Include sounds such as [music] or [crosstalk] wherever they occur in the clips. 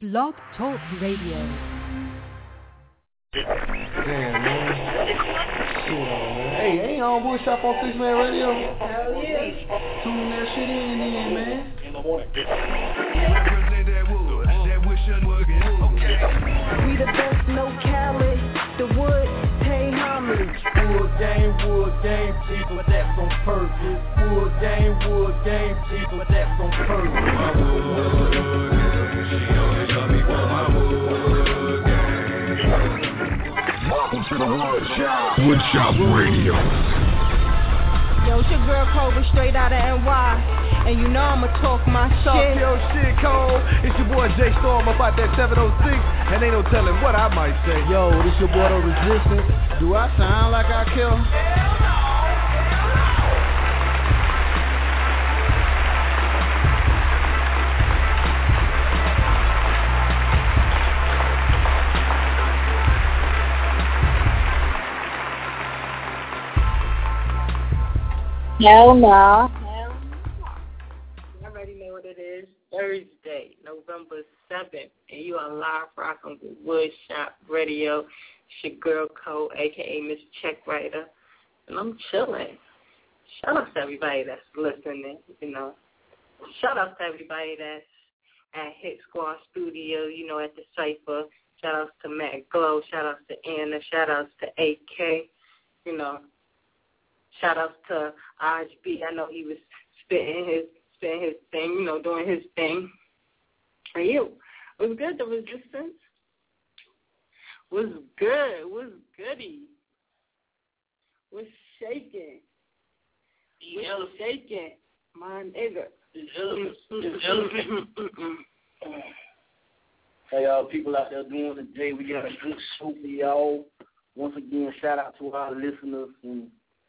Blog Talk Radio. Damn, man. Shit on, man. Hey, ain't on Woodshop on Six Man Radio? Hell yeah. Tune that shit in, in man. In the morning. We the best, no Cali. The wood, Wood game, wood game, but that's on purpose. Wood game, wood game, but that's on purpose. Welcome to the Woodshop. Woodshop Radio. Yo, it's your girl Cobra straight out of NY. And you know I'ma talk my Talk shit. your shit, Cole. It's your boy Jay Storm about that 706, and ain't no telling what I might say. Yo, this your boy The Resistance. Do I sound like I kill? Hell no. You already know what it is. Thursday, November 7th, and you are live rocking with Woodshop Radio. It's your girl Cole, aka Miss Check Writer, and I'm chilling. Shout out to everybody that's listening, you know. Shout out to everybody that's at Hit Squad Studio, you know, at the Cypher. Shout outs to Matt Glow. Shout outs to Anna. Shout outs to AK. You know, shout outs to RHB. I know he was spitting his spitting his thing, you know, doing his thing. And you, it was good. The resistance was good. Was goody. Was shaking. Was shaking. My nigga. Hey, y'all, people out there doing today, we got a good show for y'all. Once again, shout out to our listeners and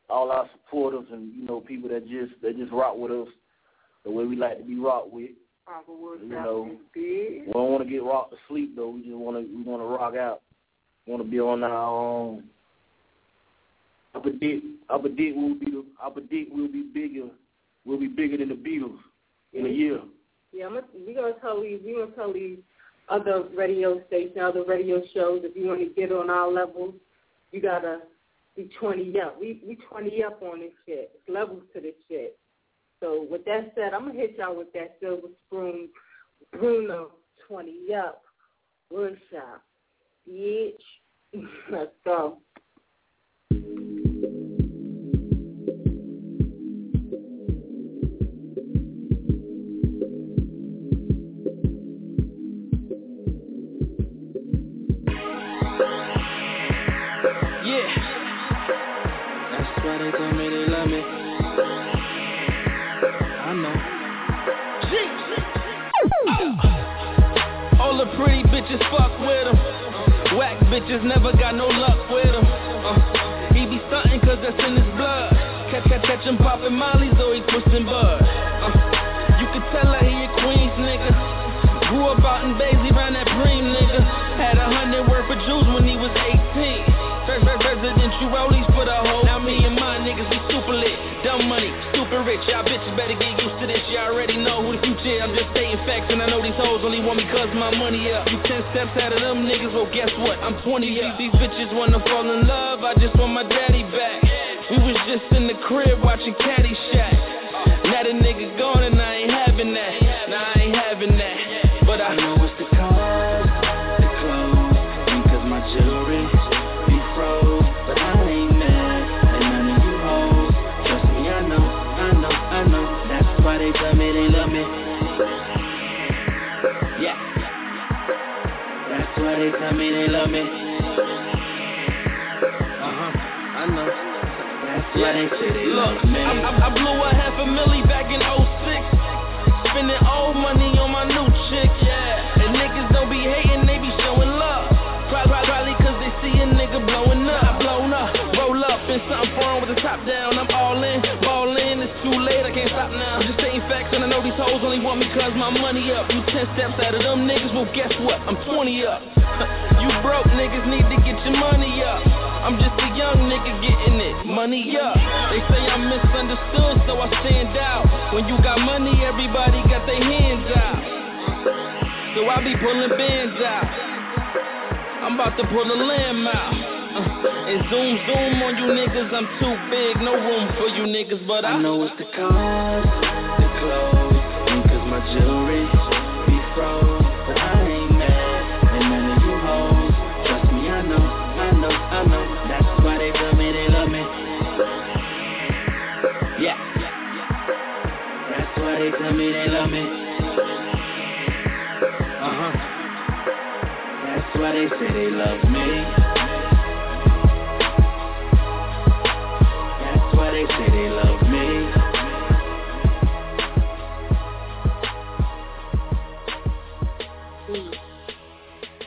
all our supporters and you know people that just that just rock with us the way we like to be rocked with. You know, we don't want to get rocked to sleep though. We just want to we want to rock out. Want to be on our own. I predict I predict we'll be the, I predict we'll be bigger we'll be bigger than the Beatles in a year. Yeah, I'm gonna, we gonna tell these we gonna tell these other radio stations, other radio shows. If you want to get on our level, you gotta be 20 up. We we 20 up on this shit. It's levels to this shit. So with that said, I'm gonna hit y'all with that Silver Spoon Bruno 20 up workshop. Bitch, [laughs] let's go. Bitches never got no luck with him. Uh, he be stunting cause that's in his blood. Catch, catch, catch him popping mollies or he twisting bud. Uh, you can tell that he a Queens nigga. Grew up out in Baisley round that Preem nigga. Had a rich. Y'all bitches better get used to this. Y'all already know who the future is. I'm just stating facts and I know these hoes only want me cause my money up. You 10 steps out of them niggas, well guess what? I'm 20 up. These bitches wanna fall in love. I just want my daddy back. We was just in the crib watching Caddyshack. Yeah. That's why they tell me they love me. Uh-huh, I know. That's why they say they Look, love me. I, I, I blew a half a milli back in 06. Spending old money on my new chick, yeah. And niggas don't be hating, they be showing love. Probably, probably cause they see a nigga blowing up. Blown up, roll up in something foreign with the top down. I'm only want me cause my money up. You 10 steps out of them niggas, well guess what? I'm 20 up. [laughs] you broke niggas need to get your money up. I'm just a young nigga getting it, money up. They say I'm misunderstood, so I stand out. When you got money, everybody got their hands out. So I be pulling bands out. I'm about to pull a limb out. Uh, and zoom, zoom on you niggas. I'm too big, no room for you niggas, but I, I know it's the cause, the clothes, my jewelry be froze. But I ain't mad, and none of you hoes. Trust me, I know, I know, I know. That's why they love me, they love me. Yeah. That's why they tell me they love me. Uh-huh. That's why they say they love me.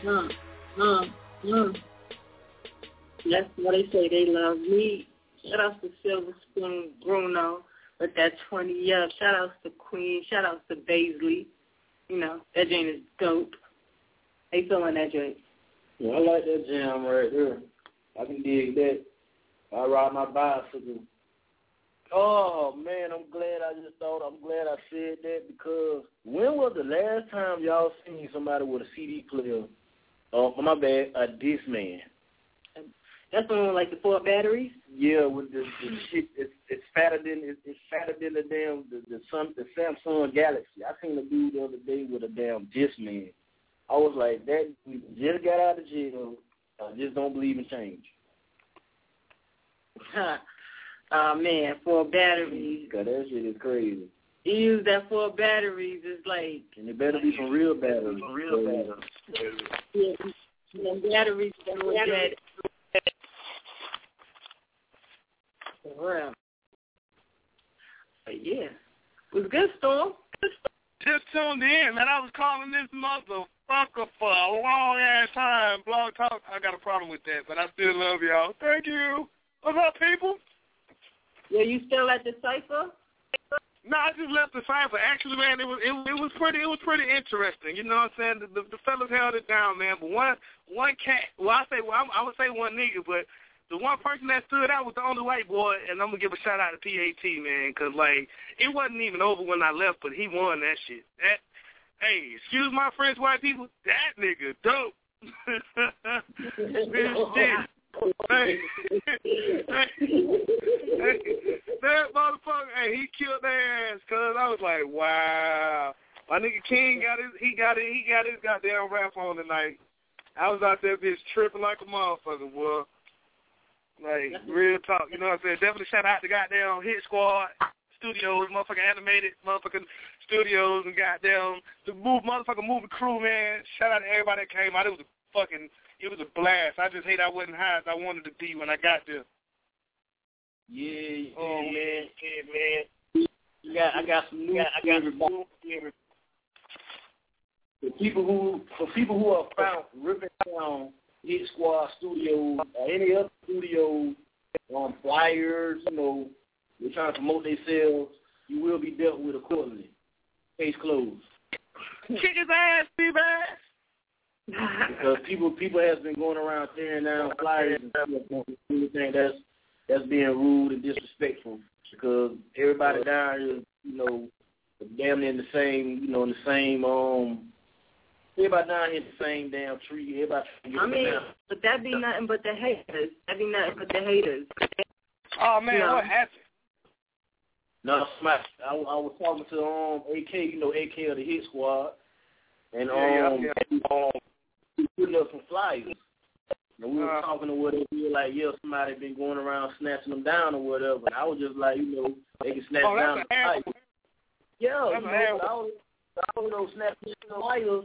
Mm, mm, mm. That's why they say they love me. Shout out to Silver Spoon Bruno with that 20 up. Shout out to Queen. Shout out to Baisley. You know, that joint is dope. You feeling that joint? Yeah, I like that jam right there. I can dig that. I ride my bicycle. Oh man, I'm glad I just thought. I'm glad I said that because when was the last time y'all seen somebody with a CD player? Oh, my bad, uh, a Discman. That's the one with like the four batteries. Yeah, with the, the shit, it's it's fatter than it's, it's fatter than the damn the the, some, the Samsung Galaxy. I seen a dude the other day with a damn Discman. I was like, that dude just got out of jail. I just don't believe in change. oh [laughs] man, four batteries. Cause that shit is crazy. You use that four batteries, it's like And it better be some real batteries. Some real batteries. yeah, them batteries that were dead. For real. But yeah, it was good, Storm. Just tuned in, man. I was calling this motherfucker for a long ass time. Blog talk. I got a problem with that, but I still love y'all. Thank you. What's up, people? Yeah, you still at the cipher? No, I just left the cipher. Actually, man, it was it, it was pretty it was pretty interesting. You know what I'm saying? The, the, the fellas held it down, man. But one one cat. Well, I say well, I, I would say one nigga, but the one person that stood out was the only white boy, and I'm gonna give a shout out to PAT, man, because like it wasn't even over when I left, but he won that shit. That hey, excuse my French white people, that nigga dope. [laughs] shit. Hey, hey, hey, that motherfucker, hey, he killed their ass, cause I was like, wow. My nigga King got his, he got it, he got his goddamn rap on tonight. I was out there bitch tripping like a motherfucker, boy. Like real talk, you know what I'm saying? Definitely shout out to goddamn Hit Squad Studios, motherfucking animated motherfucking studios and goddamn the move motherfucking movie crew, man. Shout out to everybody that came out. It was a fucking it was a blast. I just hate I wasn't high as I wanted to be when I got there. Yeah, yeah, Oh, man, yeah, man. You got, I got some new. I got some. For people who, for people who are found ripping down Hit Squad Studios or any other studios on um, flyers, you know, they're trying to promote themselves, you will be dealt with accordingly. Case closed. Kick his ass, Steve ass. Because people people has been going around tearing down flyers and stuff. Anything that's that's being rude and disrespectful because everybody down here, you know, damn near in the same, you know, in the same um. Everybody down here in the same damn tree. Everybody. trying to get I mean, down. but that be nothing but the haters. That be nothing but the haters. Oh man, No. what happened? No, smash. I, I was talking to um AK, you know, AK of the Hit Squad, and Yeah, um, yeah, um, he putting up some flyers. And we were Uh. talking to whatever, we were like, yeah, somebody been going around snatching them down or whatever. And I was just like, you know, they can snatch Oh, down that's the flyers. Yeah, That's you know, I was, I was, know, snatching the flyers,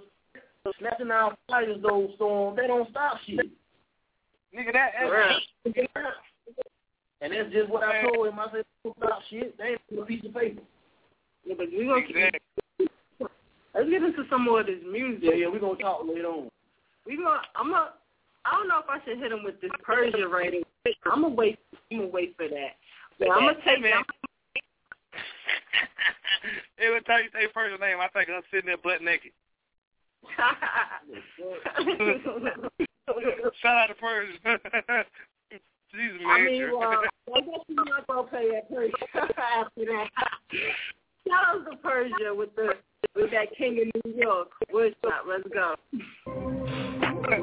snatching down flyers though, so they don't stop shit. Nigga, that Right. And that's just what I told him. I said, don't stop shit. They ain't a piece of paper. Yeah, but we gonna Exactly. let's get into some more of this music. Yeah, yeah, we're gonna talk later on. We gonna I'm gonna I don't know if I should hit him with this Persia rating. I'm gonna wait. I'm gonna wait for that. But I'm gonna take. man. [laughs] Every time you say first name, I think I'm sitting there butt naked. [laughs] Shout out to Persia. [laughs] Man. I mean, well, I guess you're not gonna pay that Persia after that. Shout out to Persia with the with that King of New York. Woodshop, let's go. I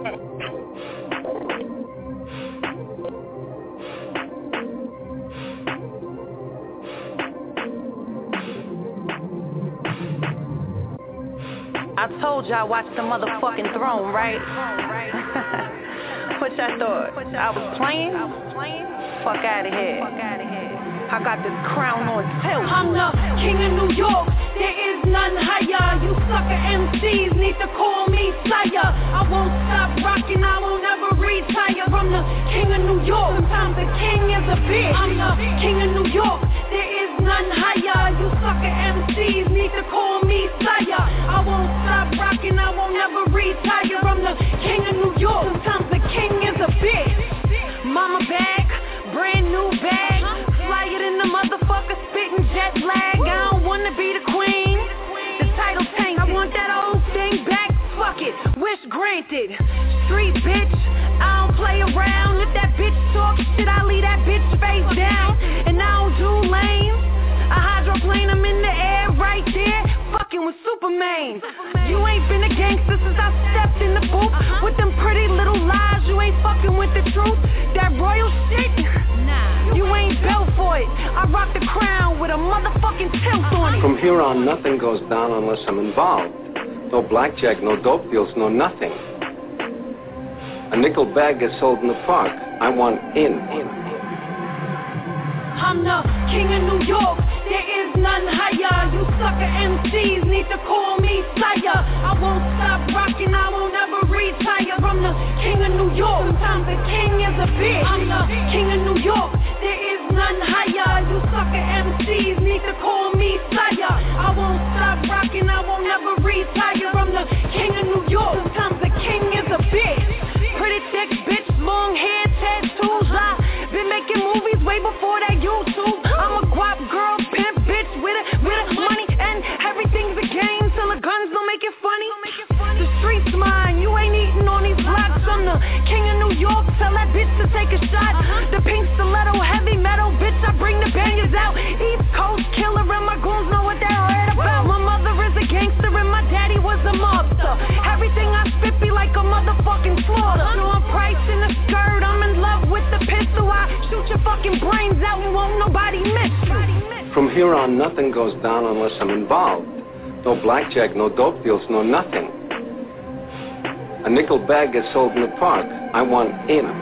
told y'all watch the motherfucking throne, right? [laughs] what y'all thought? I was playing? Fuck out of here. I got this crown on tilt. I'm the king of New York. There is none higher. You sucker MCs need to call me sire. I won't stop rocking. I won't ever retire. I'm the king of New York. Sometimes the king is a bitch. I'm the king of New York. There is none higher. You sucker MCs need to call me sire. I won't stop rocking. I won't ever retire. I'm the king of New York. Sometimes Wish granted. Street bitch. I don't play around. If that bitch talk shit, I leave that bitch face down. And I don't do lame. A hydroplane, I'm in the air right there. Fucking with Superman. You ain't been a gangster since I stepped in the booth. With them pretty little lies, you ain't fucking with the truth. That royal shit, nah. You ain't built for it. I rock the crown with a motherfucking tilt on it. From here on, nothing goes down unless I'm involved. No blackjack, no dope deals, no nothing. A nickel bag is sold in the park. I want in. in. I'm the king of New York. There is none higher. You sucker MCs need to call me sire. I won't stop rocking. I won't ever retire. I'm the king of New York. Sometimes the king is a bitch. I'm the king of New York. There is none higher. You sucker MCs need to call me sire. I won't stop rocking. I won't ever retire. I'm the king of New York. Sometimes the king is a bitch. Pretty thick bitch, long hair, tattoos. I been making movies way before that YouTube. I'm a guap girl, pimp bitch with it, with it, money and everything's a game till the guns don't make it funny. The streets mine, you ain't eating on these blocks. I'm the king of New York. Tell that bitch to take a shot. The pink stiletto, heavy metal, bitch. I bring the bangers out. East Coast killer and my goons know what they're about. My mother is a gangster and my daddy was a mobster. Everything I spit be like a motherfucking slaughter. No, price in the skirt. I'm in love with the pistol. I shoot your fucking brains out won't nobody miss. From here on, nothing goes down unless I'm involved. No blackjack, no dope deals, no nothing. A nickel bag gets sold in the park. I want in. I'm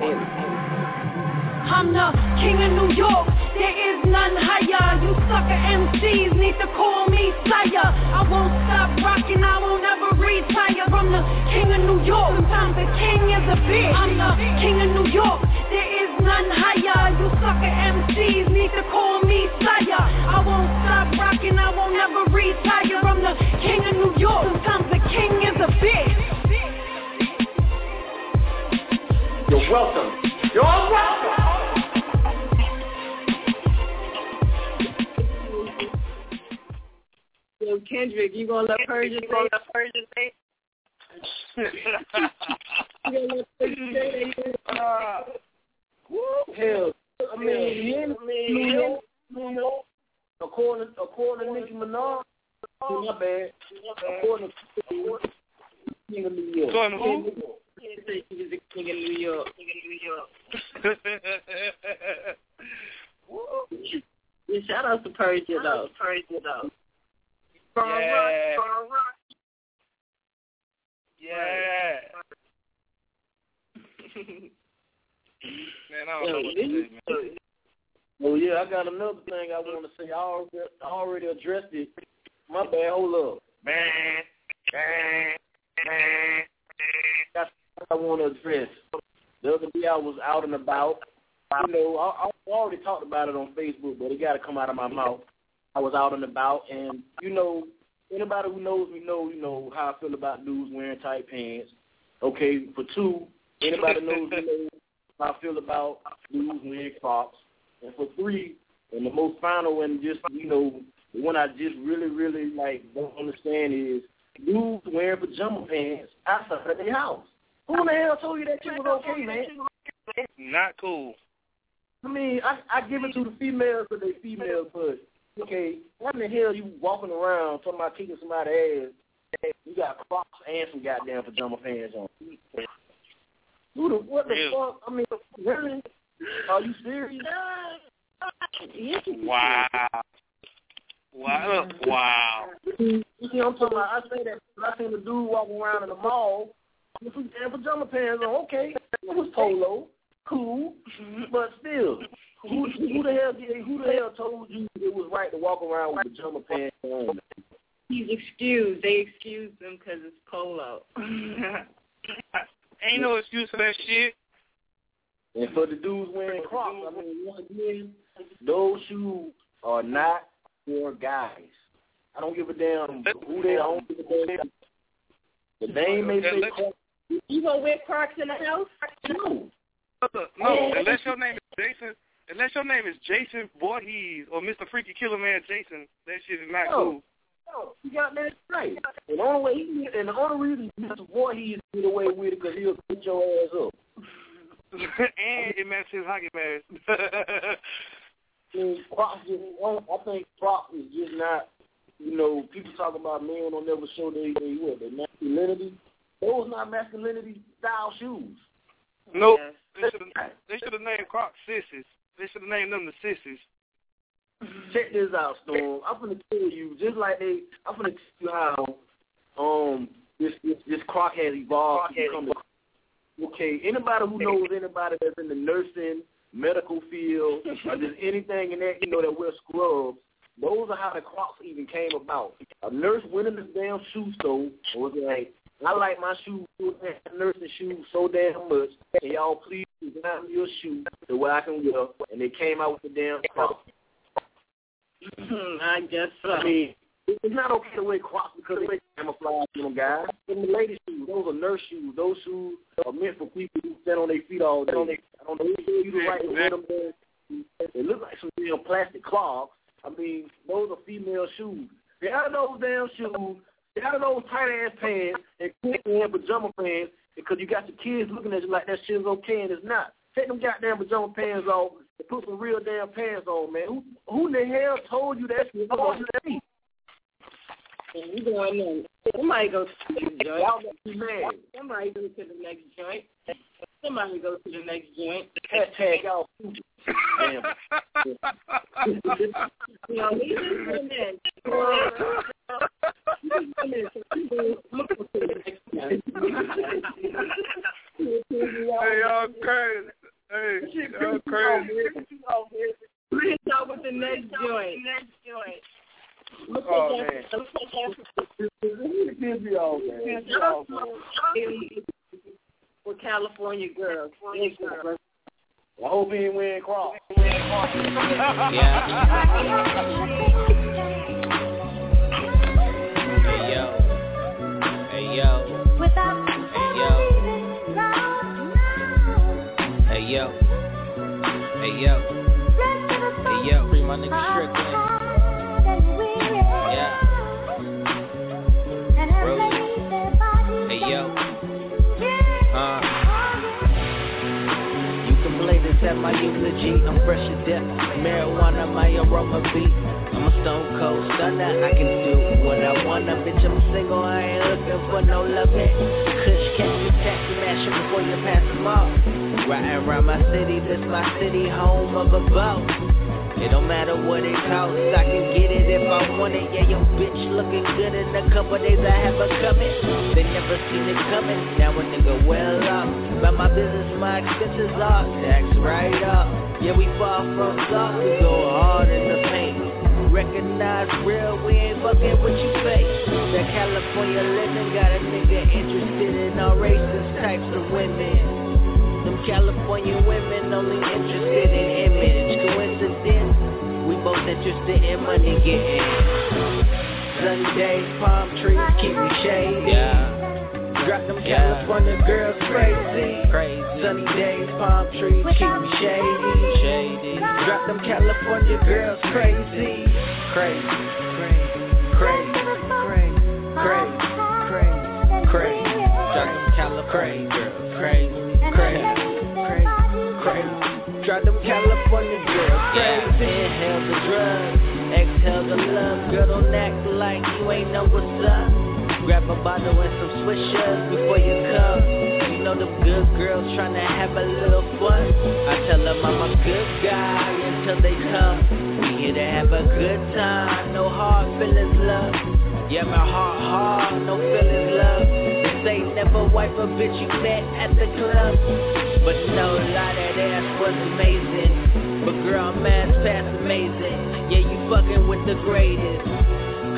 the king of New York. There is none higher. You sucker MCs need to call me sire. I won't stop rocking. I won't ever retire. I'm the king of New York. Sometimes the king is a bitch. I'm the king of New York. There is none higher. You sucker MCs need to call me sire. I won't stop rocking. I won't ever retire. I'm the king of New York. Sometimes the king is a bitch. Welcome. You're welcome. Yo, Kendrick, you gonna let Persia say? Let Persia say? [laughs] you gonna let Persia say that? [laughs] Uh, Hell, I mean, you know, you know, according according to Nicki Minaj, my bad. According to King of New York. According to who? He was the king of New York. King of New York. yeah, shout out to Persia though. Persia though. Yeah. Yeah. man, I don't know what to say, man. Oh yeah, I got another thing I want to say. I already, I already addressed it. My bad. Hold up. Man, man, man. That's what I want to address. The other day I was out and about. You know, I, I already talked about it on Facebook, but it got to come out of my mouth. I was out and about, and you know, anybody who knows me know, you know how I feel about dudes wearing tight pants. Okay, for two, anybody knows me know how I feel about dudes wearing Crocs. And for three, and the most final and just you know, the one I just really, really like don't understand is dudes wearing pajama pants outside of their house. Who in the hell told you that shit was okay, man? Not cool. I mean, I I give it to the females for they females, but okay, what in the hell you walking around talking about kicking somebody's ass? You got Crocs and some goddamn pajama pants on. Who the what the fuck? I mean, really? Are you serious? Wow. Wow. [laughs] Wow. You see I'm talking about? I say that I seen the dude walking around in the mall with some damn pajama pants on. Okay, it was polo, cool, mm-hmm. but still, who, mm-hmm. who the hell did, who the hell told you it was right to walk around with pajama pants on? He's excused. They excused him because it's polo. [laughs] Ain't no excuse for that shit. And for the dudes wearing Crocs, I mean, once again, those shoes are not for guys. I don't give a damn who they are. I don't give a damn. The name may say Crocs. You gonna wear Crocs in the house? No. No, unless your name is Jason. Unless your name is Jason Voorhees or Mr. Freaky Killer Man Jason, that shit is not No. cool. No, you got that right. And the only way he, and the only reason Mr. Voorhees get away with it because he'll beat your ass up. [laughs] and it matches his hockey mask. [laughs] I mean, just, I think Crocs is just not, you know, people talk about men don't never show they, they what, their masculinity. Those not masculinity style shoes. nope. They should have they should have named Crocs sissies. They should have named them the sissies. Check this out, Storm. I'm gonna tell you, just like they, I'm gonna tell you how um this this, this Croc has evolved. to become okay, anybody who knows anybody that's in the nursing, medical field, [laughs] or just anything in that, you know, that wear scrubs, those are how the Crocs even came about. A nurse went in this damn shoe store and was like, I like my shoes, nursing shoes so damn much. Can y'all please design me a shoe the way I can wear? And they came out with the damn Crocs. Mm-hmm, I guess so. I mean, it's not okay to wear Crocs because they camouflage you guys. Them the lady shoes, those are nurse shoes. Those shoes are meant for people who stand on their feet all day. I don't know if you the right to wear them there. They look like some damn plastic clogs. I mean, those are female shoes. Out of those damn shoes. Get out of those tight ass pants and quick and pajama pants because you got your kids looking at you like that shit is okay and it's not. Take them goddamn pajama pants off and put some real damn pants on, man. Who who in the hell told you that shit was on your feet? And you going in. Somebody go to the next joint. Y'all make me mad. Somebody go to the next joint. Somebody go to the next joint. Hashtag y'all stupid. Damn. You know, he's just doing that. He's just doing that. So people look to the next joint. Hey, y'all crazy. Hey, y'all crazy. Let's start with the next joint. Next joint. Look Oh, at man. that. Look at that. It gives me all, man. For California girls. Girls. I hope he ain't wearing Crocs. Hey yo. Hey yo. Hey yo. Hey yo. Hey yo. Hey yo. Free my nigga Strickland. Yeah. My eulogy. I'm fresh to death. Marijuana, my aroma beat. I'm a stone cold stunner. I can do what I wanna. Bitch, I'm single. I ain't looking for no loving. Kush catch you, taxi mash 'em before you pass them off. Riding around my city, this my city, home of a boat. It don't matter what it costs, I can get it if I want it. Yeah, your bitch looking good in a couple days, I have her coming. They never seen it coming, now a nigga well up. About my business, my expenses are tax right up. Yeah, we far from soft, we go hard in the paint. Recognize real, we ain't fucking with you fake. That California living got a nigga interested in all races, types of women. California women only interested in image. Coincidence, we both interested in money getting. Sunny days, palm trees keep me shady. Yeah. Drop them California girls crazy. Crazy. Sunny days, palm trees keep me shady. Shady. Drop them California girls crazy. Crazy. Crazy. Crazy. Crazy. Crazy. Crazy. Drop them California girls crazy. Bottle and some swishers before you come. You know them good girls trying to have a little fun. I tell them I'm a good guy until they come. We here to have a good time, no hard feelings, love. Yeah, my heart hard, no feelings, love. They say never wipe a bitch you met at the club. But no lie, that ass was amazing. But girl, I'm ass past amazing. Yeah, you fucking with the greatest.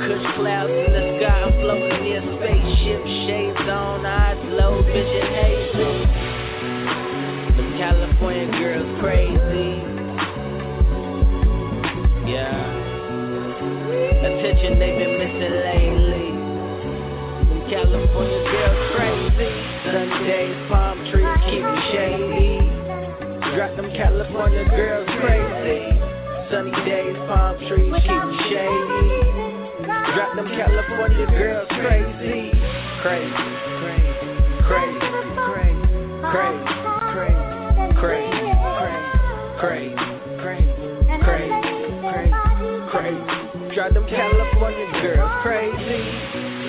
Kush clouds in the sky, I'm floating near spaceship. Shades on, eyes low, vision hazy. Them California girls crazy. Yeah. Attention they've been missing lately. Them California girls crazy. Sunny days, palm trees keep me shady. Drop them California girls crazy. Sunny days, palm trees keep me shady. Drop them California girls crazy. Crazy, crazy, crazy, crazy, crazy, crazy, crazy, crazy, crazy, crazy, crazy, crazy. Drop them California girls crazy.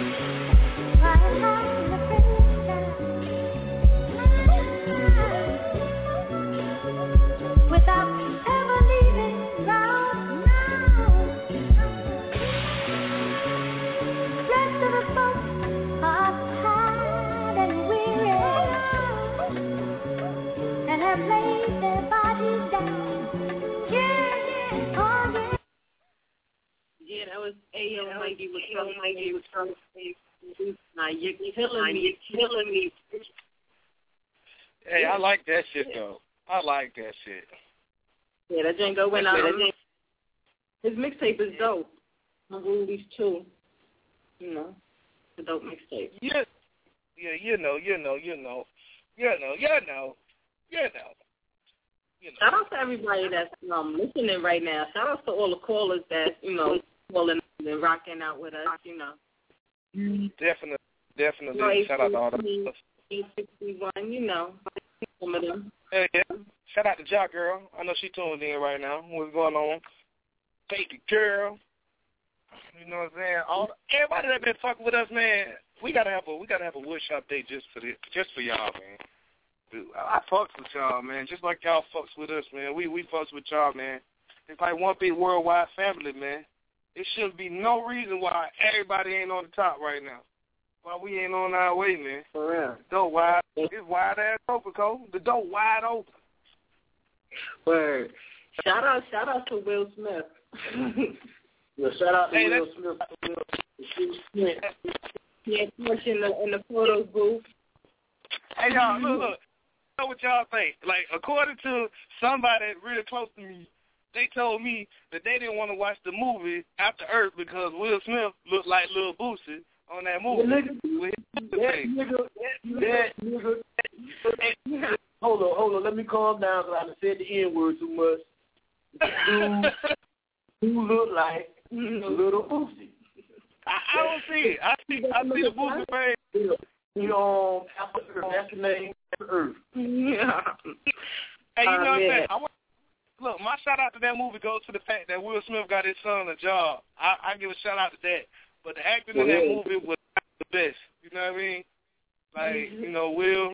That was Ayo Mikey with Trouble Mikey with Trouble. Now you're killing me, killing me. Hey, I like that shit though. I like that shit. Yeah, that Django went out. His mixtape is dope. I'm released too. You know, the dope mixtape. Yeah, yeah, you know, you know, you know, you know, you know, you know. You know. Shout out to everybody that's um listening right now. Shout out to all the callers that you know calling and rocking out with us. You know. Definitely, definitely. You know, Shout out to all the. Eight sixty one. You know, some of them. Hey, yeah. Shout out to Jock Girl. I know she tuned in right now. What's going on? Baby girl. You know what I'm saying? All everybody that been fucking with us, man. We gotta have a we gotta have a woodshop day just for the just for y'all, man. Dude, I, I fucks with y'all, man. Just like y'all fucks with us, man. We we fucks with y'all, man. It's like one big worldwide family, man. It shouldn't be no reason why everybody ain't on the top right now. Why we ain't on our way, man. For real. The door wide. It's wide ass open, Cole. The door wide open. Word. Shout out, shout out to Will Smith. [laughs] Yeah, shout out to Hey, Will that's- Smith. Will Smith. Yeah, much in the in the photo booth. Hey y'all, look, look. I know what y'all think. Like, according to somebody really close to me, they told me that they didn't want to watch the movie After Earth because Will Smith looked like Lil Boosie on that movie. Yeah, nigga, with his That nigga, that nigga. Hold on, hold on. Let me calm down because I done said the N word too much. [laughs] Dude, who look like little Boosie. I, I don't see it. I see, I see the Boosie face. You know, After Earth. That's the name. After Earth. [laughs] Yeah. Hey, you know what I'm saying? I want, look, my shout out to that movie goes to the fact that Will Smith got his son a job. I, I give a shout out to that. But the acting in that Yeah. movie was not the best. You know what I mean? Like, mm-hmm. you know, Will.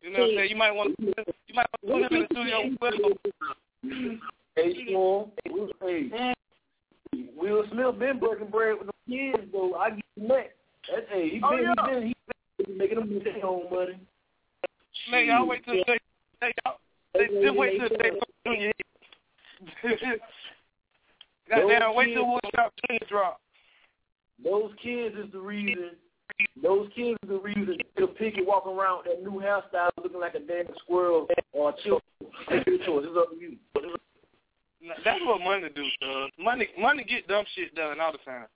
You know what I'm saying? You might want to, you might want to put him in the studio mm-hmm. with Will. Hey, Storm. Hey, Will Smith been breaking bread with the kids, though. I give him that. That's, hey, he oh, been, Oh, yeah. he been, he been making them do their own money. Man, y'all wait till they, hey, y'all, they, just wait till they Junior hit. [laughs] Goddamn, wait till Woodshop Junior drop. Those kids is the reason. Those kids is the reason Jada Pinkett walk around with that new hairstyle looking like a damn squirrel or a chill. Take your choice. It's up to you. Nah, That's what money do, son. Money, money get dumb shit done all the time.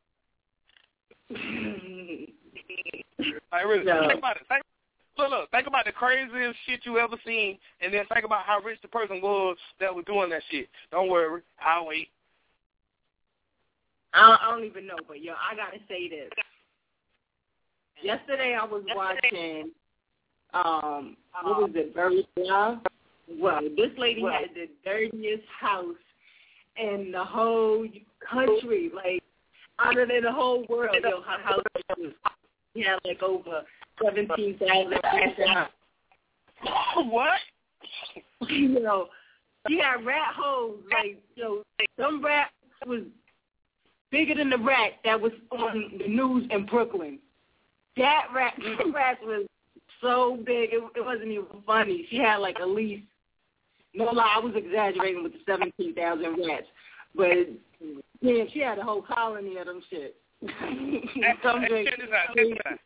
[laughs] Like really, Yeah. think about it. Think, look, look, think about the craziest shit you ever seen, and then think about how rich the person was that was doing that shit. Don't worry, I'll wait. I don't, I don't even know, but yo, I gotta say this. Yesterday I was watching, um, what was it, Very Young? Well, this lady had the dirtiest house in the whole country, like out of the whole world. Yo, her house was had like over seventeen thousand rats. what? you know, he had rat holes. Like, you know, some rat was bigger than the rat that was on the news in Brooklyn. That rat, [laughs] that rat was so big, it, it wasn't even funny. She had like at least, no lie, I was exaggerating with the 17,000 rats. But, yeah, she had a whole colony of them [laughs] shit. Some check this out, check this out.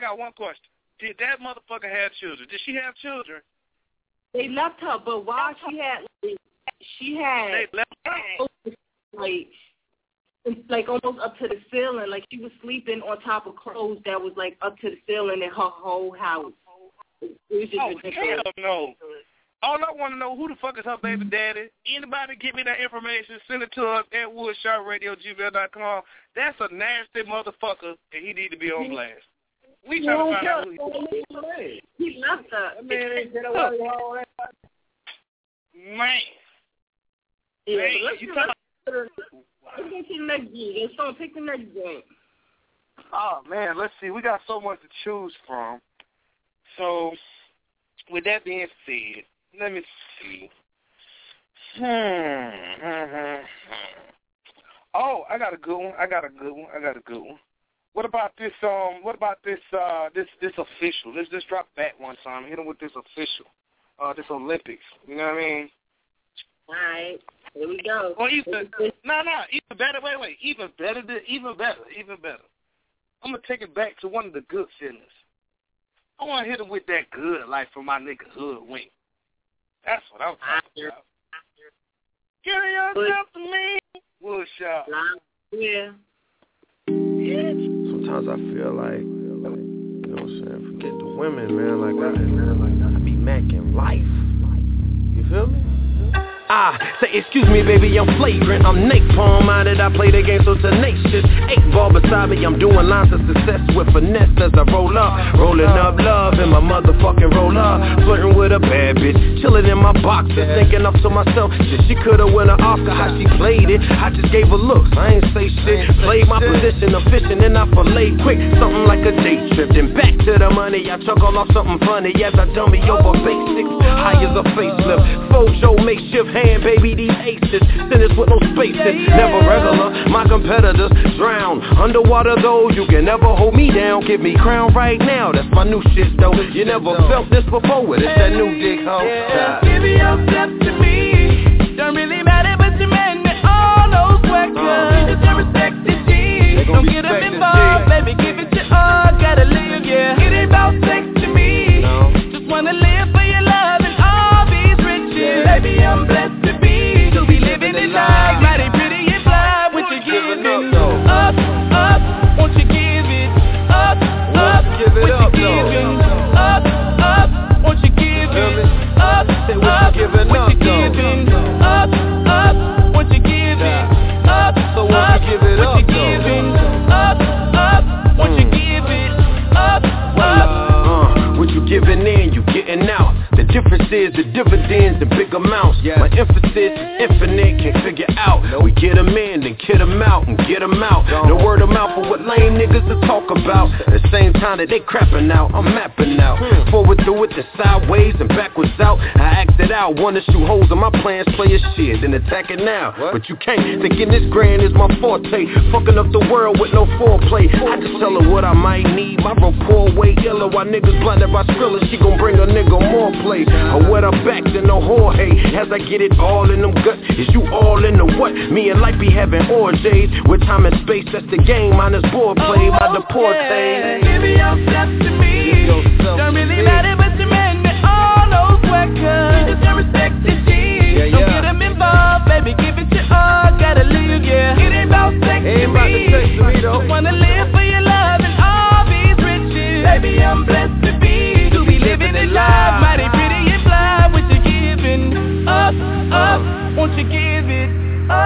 I got one question. Did that motherfucker have children? Did she have children? They left her, but while she had, she had, They left her? like, like almost up to the ceiling. Like she was sleeping on top of clothes that was like up to the ceiling in her whole house. It was just Oh, ridiculous. hell no. All I want to know who the fuck is her baby daddy. Anybody give me that information, send it to us at woodshopradio.gmail.com. That's a nasty motherfucker, and he need to be on blast. We trying to find out who he He left her. That man ain't get away all that. Man. Yeah, Man, let's, you let's, talking- let's get to the next game. Let's go pick the next game. Oh man, let's see. We got so much to choose from. So, with that being said, let me see. Hmm. hmm, hmm, hmm. Oh, I got a good one. I got a good one. I got a good one. What about this? Um, what about this? Uh, this this official. Let's just drop that one time. Hit him with this official. Uh, this Olympics. You know what I mean? All right, here we go. Or even no, no, even better. Wait, wait, even better. Even better. Even better. I'm gonna take it back to one of the good feelings. I want to hit him with that good life from my nigga Hood Wink. That's what I'm talking about. Give yourself to me, Woodshop. Yeah. Sometimes I feel like, you know what I'm saying, forget the women, man. Like I, I be macking life. You feel me? Ah, say excuse me, baby, I'm flagrant. I'm napalm minded. I play the game so tenacious. Eight ball beside me, I'm doing lines of success with finesse as I roll up, rolling up love in my motherfucking roller, flirting with a bad bitch, chilling in my boxes, thinking up to myself, shit, she coulda won an Oscar. How she played it, I just gave her looks. I ain't say shit. Played my position of fishing and I fillet quick, something like a day trip. Then back to the money, I chuckle off something funny as I dummy over basics, high as a facelift. Fojo makeshift hand, baby, these aces. Sinners with no spaces, never regular. My competitors drown underwater, though. You can never hold me down. Give me crown right now. That's my new shit, though. You never felt this before. It's that new dick hoe. Give yourself to me. Don't really matter, but you made me all those work uh. You deserve respect to G. Don't get them involved. The difference the dividends in big amounts. My emphasis is infinite, can't figure out. We get them in, then kid them out, and get them out. No word of mouth for what lame niggas to talk about. At the same time that they crapping out, I'm mapping out. Hmm. Forward through it, the sideways and backwards out. I acted out, wanna shoot holes in my plans, play a shit, then attack it now. But you can't, thinking this grand is my forte. Fucking up the world with no foreplay. I just tell her what I might need. My rapport way iller while niggas blinded by Skrilla. She gon' bring a nigga more play. I wear her back to no whore hate. As I get it all in them guts, is you all in the what? Me and life be having orgies. With time and space, that's the game. Minus board play by the porte. Oh, Give yourself to me. Don't really matter, but you made me all those workers. You deserve respect to G. Yeah, Don't yeah. get them involved, baby. Give it your all. Gotta live, yeah. It ain't about sex Ain't to about the sex to me,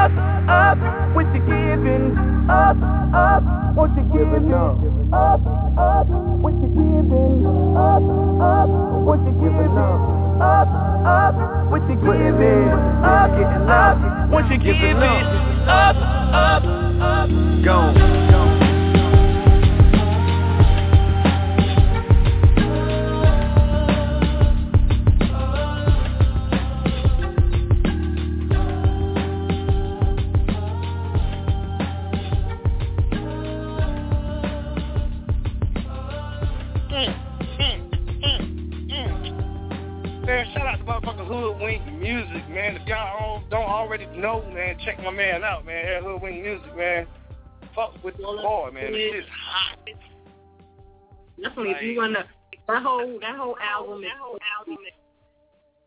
up, up? What you giving up, up? Won't you give it up, up? What you giving up, up? What you giving up, up? What you giving up, up? What you giving up, up, up? Gone. Know, man, check my man out, man. Yeah, Hoodwink Music, man. Fuck with the boy, man. This is hot. Definitely, if you wanna, that whole that whole album, that whole album,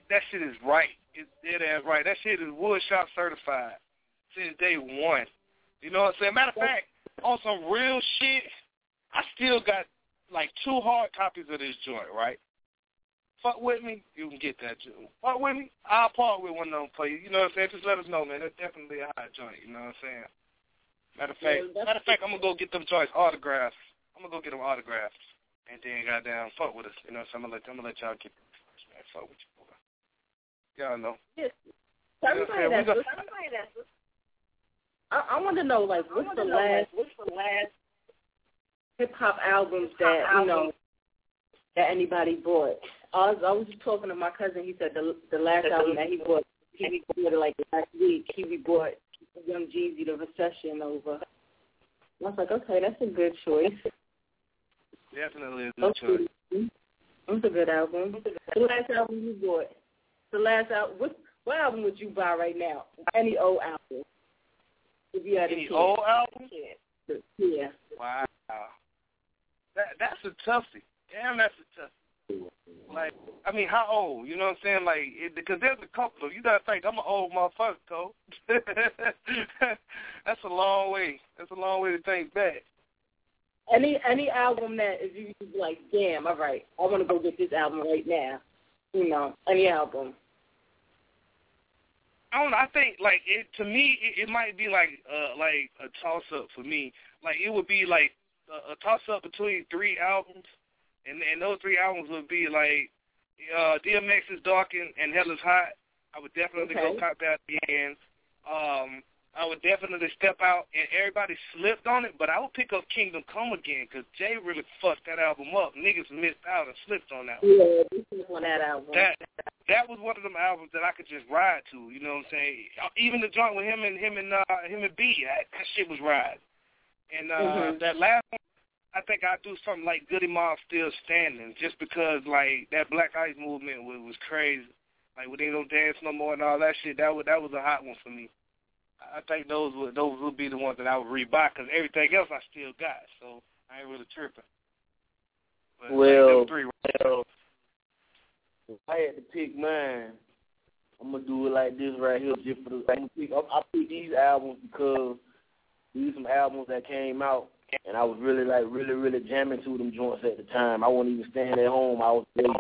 that shit is right. It's dead ass right. That shit is woodshop certified since day one. You know what I'm saying? Matter of fact, on some real shit, I still got like two hard copies of this joint, right? Fuck with me, you can get that joint. Fuck with me, I'll part with one of them for you. You know what I'm saying? Just let us know, man. That's definitely a hot joint. You know what I'm saying? Matter of fact, Yeah, matter of fact, I'm gonna go get them joints autographs. I'm gonna go get them autographs, and then goddamn fuck with us. You know, so I'm gonna let I'm gonna let y'all get them first, man. Fuck with you, boy. Y'all know. Yes. Yeah, Everybody we that's got- everybody that's I, I want to know like what's the last what's the last hip hop albums that you know that anybody bought. I was I was just talking to my cousin. He said the the last album that he bought he bought it like last week. He bought Young Jeezy the Recession over. I was like, okay, that's a good choice. Definitely a good choice. It's a good album. The last album you bought. The last album. What what album would you buy right now? Any old album. If you had a Any chance. old album? Yeah. Yeah. Wow. That that's a toughie. Damn, that's a toughie. Like, I mean, how old? You know what I'm saying? Like, it, because there's a couple of you gotta think. I'm an old motherfucker, Cole. [laughs] that's a long way. That's a long way to think back. Any any album that if you like, damn, all right, I want to go get this album right now. You know, any album. I don't know. I think like it to me, it, it might be like uh like a toss up for me. Like it would be like a, a toss up between three albums, and and those three albums would be like uh DMX's Dark and, and Hell is Hot. I would definitely go Okay. cop that again. Um, I would definitely step out, and everybody slipped on it, but I would pick up Kingdom Come again because Jay really fucked that album up. Niggas missed out and slipped on that. one. Yeah, this is on that album. That that was one of them albums that I could just ride to. You know what I'm saying? Even the joint with him and him and uh, him and B, that, that shit was ride. And uh, Mhm. that last one, I think I'd do something like Goodie Mob Still Standing, just because like that Black Ice movement was, was crazy. Like when they don't dance no more and all that shit, that was that was a hot one for me. I think those would those would be the ones that I would rebuy because everything else I still got, so I ain't really tripping. But, Well, them three, well, if I had to pick mine, I'm gonna do it like this right here. Just for the, I'm gonna pick, I, I pick these albums because these some albums that came out, and I was really like really really jamming to them joints at the time. I wasn't even staying at home. I was really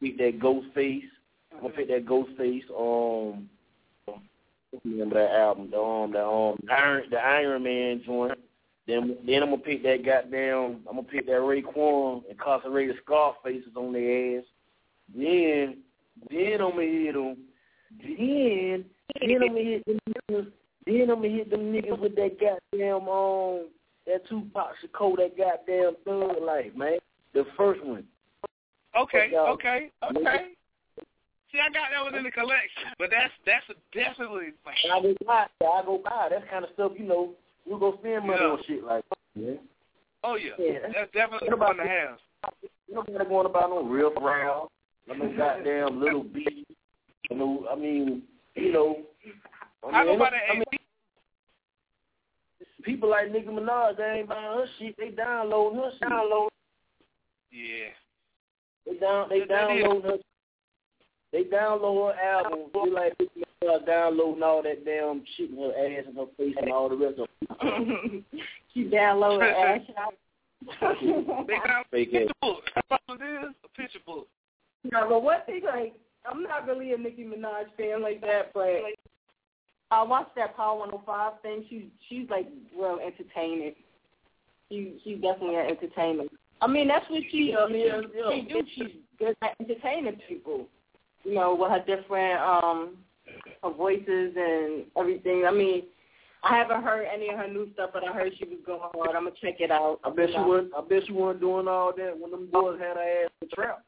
pick that Ghostface. I'm gonna pick that Ghostface. Um, what's the name of that album? The um, the um, Iron, the Iron Man joint. Then, then I'm gonna pick that goddamn. I'm gonna pick that Raekwon incarcerated Scarfaces on their ass. Then, then I'm gonna hit them. Then, then I'm gonna hit them. Then I'm gonna hit them niggas with that goddamn um, that Tupac Shakur, that goddamn thug life, man. The first one. Okay, okay, okay. See, I got that one in the collection, but that's that's a definitely like, I go buy, I go buy. That's kind of stuff, you know. We go spend money Yeah. on shit like. Yeah. oh yeah, Yeah. that's definitely about to have. You don't gotta go on about no real brown, no goddamn little B. You know, I mean, you know. I go mean, by the I mean, people like Nicki Minaj, they ain't buying her shit. They downloading her shit. Download. Yeah, They down. They Yes, they did. download her. They download her album. They like Nicki Minaj downloading all that damn shit in her ass and her face and all the rest of it. [laughs] she downloaded Ash out. they got a picture book. That's what it is, a picture book. No, but one thing, like, I'm not really a Nicki Minaj fan like that, but I watched that Power 105 thing. She's she's like real entertaining. She she's definitely an entertainer. I mean, that's what she. I mean, she do. She's good at entertaining people. You know, with her different um her voices and everything. I mean, I haven't heard any of her new stuff, but I heard she was going hard. I'm gonna check it out. I bet she wasn't. I bet she wasn't doing all that when them boys had her ass in the trap.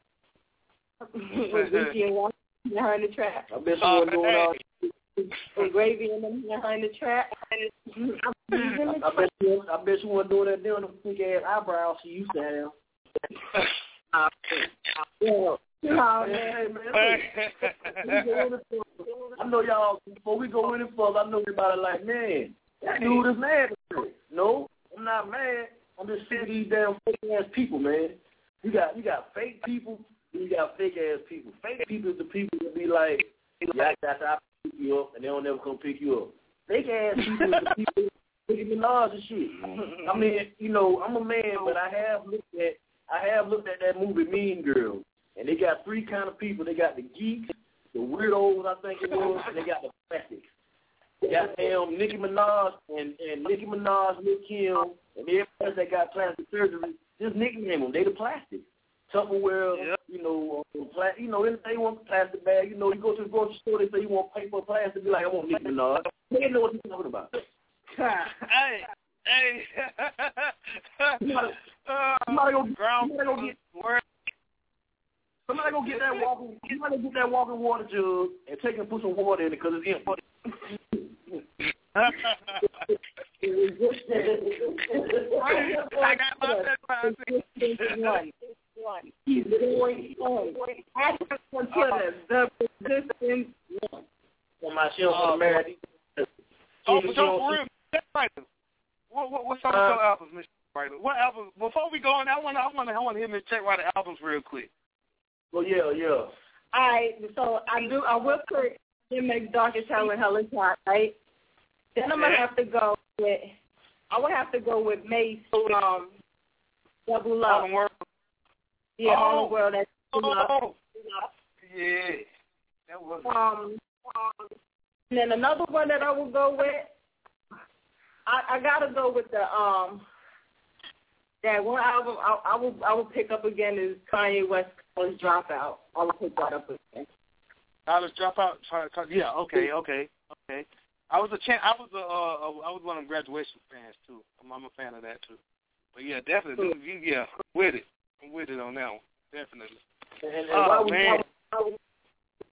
[laughs] With Ricky and Wanda her in the trap. I bet she wasn't doing all. [laughs] With Gravy them and the trap. [laughs] I, I bet she. wasn't- I bet she wasn't doing that doing them thick ass eyebrows she used to have. [laughs] Yeah, Oh, man. Man [laughs] I know y'all, before we go any further, I know everybody like, man, that dude is mad. No, I'm not mad. I'm just sick of these damn fake ass people, man. You got you got fake people, and you got fake ass people. Fake people is the people that be like, yeah, that's how I pick you up, and they don't never come pick you up. Fake ass [laughs] people people Nicki Minaj and shit. I mean, you know, I'm a man, but I have looked at I have looked at that movie Mean Girls, and they got three kind of people. They got the geeks, the weirdos, I think it was, and they got the plastics. Goddamn Nicki Minaj and and Nicki Minaj, Nick Kim, and everybody that got plastic surgery, just nickname them. They the plastic. Tupperware, yep. you know, uh, pla- you know, they want plastic bag. You know, you go to the grocery store, they say you want paper plastic. Be like, I want Nicki Minaj. They know what you're talking about. [laughs] hey, hey. somebody, uh, somebody go, ground somebody go get Somebody go get that walking. Somebody get that walking water jug and take and put some water in it because it's empty. [laughs] I got my [laughs] one. He's going on. After consider the resistance one. For the married. Oh, so for real, what what what's some of your albums, Mr. Writer? What albums? Before we go on, I want I want I want to hear Miss Check write the albums real quick. Well, yeah, yeah. All right, so I do. I will put it makes darkest hell and hell is hot, right? Then I'm gonna have to go with. I would have to go with Mase. Um, Double Love. Harlem World. Yeah, oh. Harlem World. That's oh. Yeah, that was. Um, um, and then another one that I will go with. I, I gotta go with the um. That one album I, I will I will pick up again is Kanye West College Dropout. I will pick that up again. College Dropout. Yeah. Okay. Okay. Okay. I was a chan- I was a uh, I was one of them graduation fans too. I'm, I'm a fan of that too. But yeah, definitely. You, yeah, with it. I'm with it on that one. Definitely. And, and oh, while, we man. talking,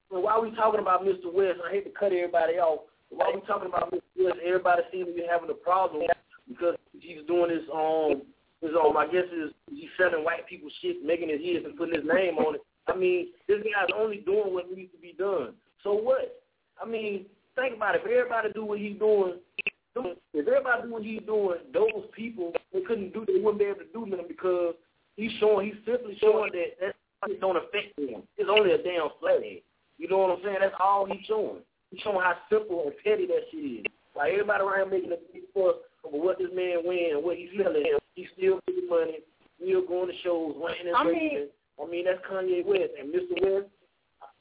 while we talking about Mr. West, I hate to cut everybody off. While we talking about Mr. West, everybody seems to be having a problem because he's doing his um his um I guess is he's selling white people shit, making it his and putting his name on it. I mean, this guy's only doing what needs to be done. So what? I mean, think about it. If everybody do what he's doing, if everybody do what he's doing, those people they couldn't do. They wouldn't be able to do nothing because he's showing. He's simply showing that that don't affect them. It's only a damn flathead. You know what I'm saying? That's all he's showing. He's showing how simple and petty that shit is. Like everybody around making a big fuss over what this man win and what he's selling. Him. He's still making money, still going to shows, ranting and I racing. mean, I mean, that's Kanye West and Mr. West.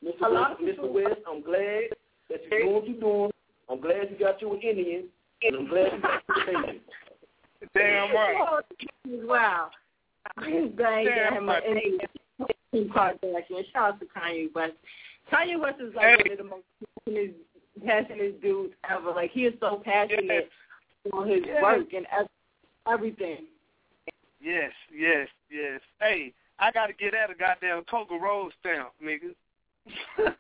Mr. A lot West, of people- Mr. West, I'm glad that you're doing what you're doing. I'm glad you got your Indian, and I'm glad you got your. Damn right. [laughs] Wow. Bang Damn him right. and Kim Kardashian. Shout out to Kanye West. Kanye West is like one of the most passionate, passionate dudes ever. Like he is so passionate on his Yes. work and everything. Yes, yes, yes. Hey, I gotta get that a goddamn Coca Road stamp, nigga. [laughs]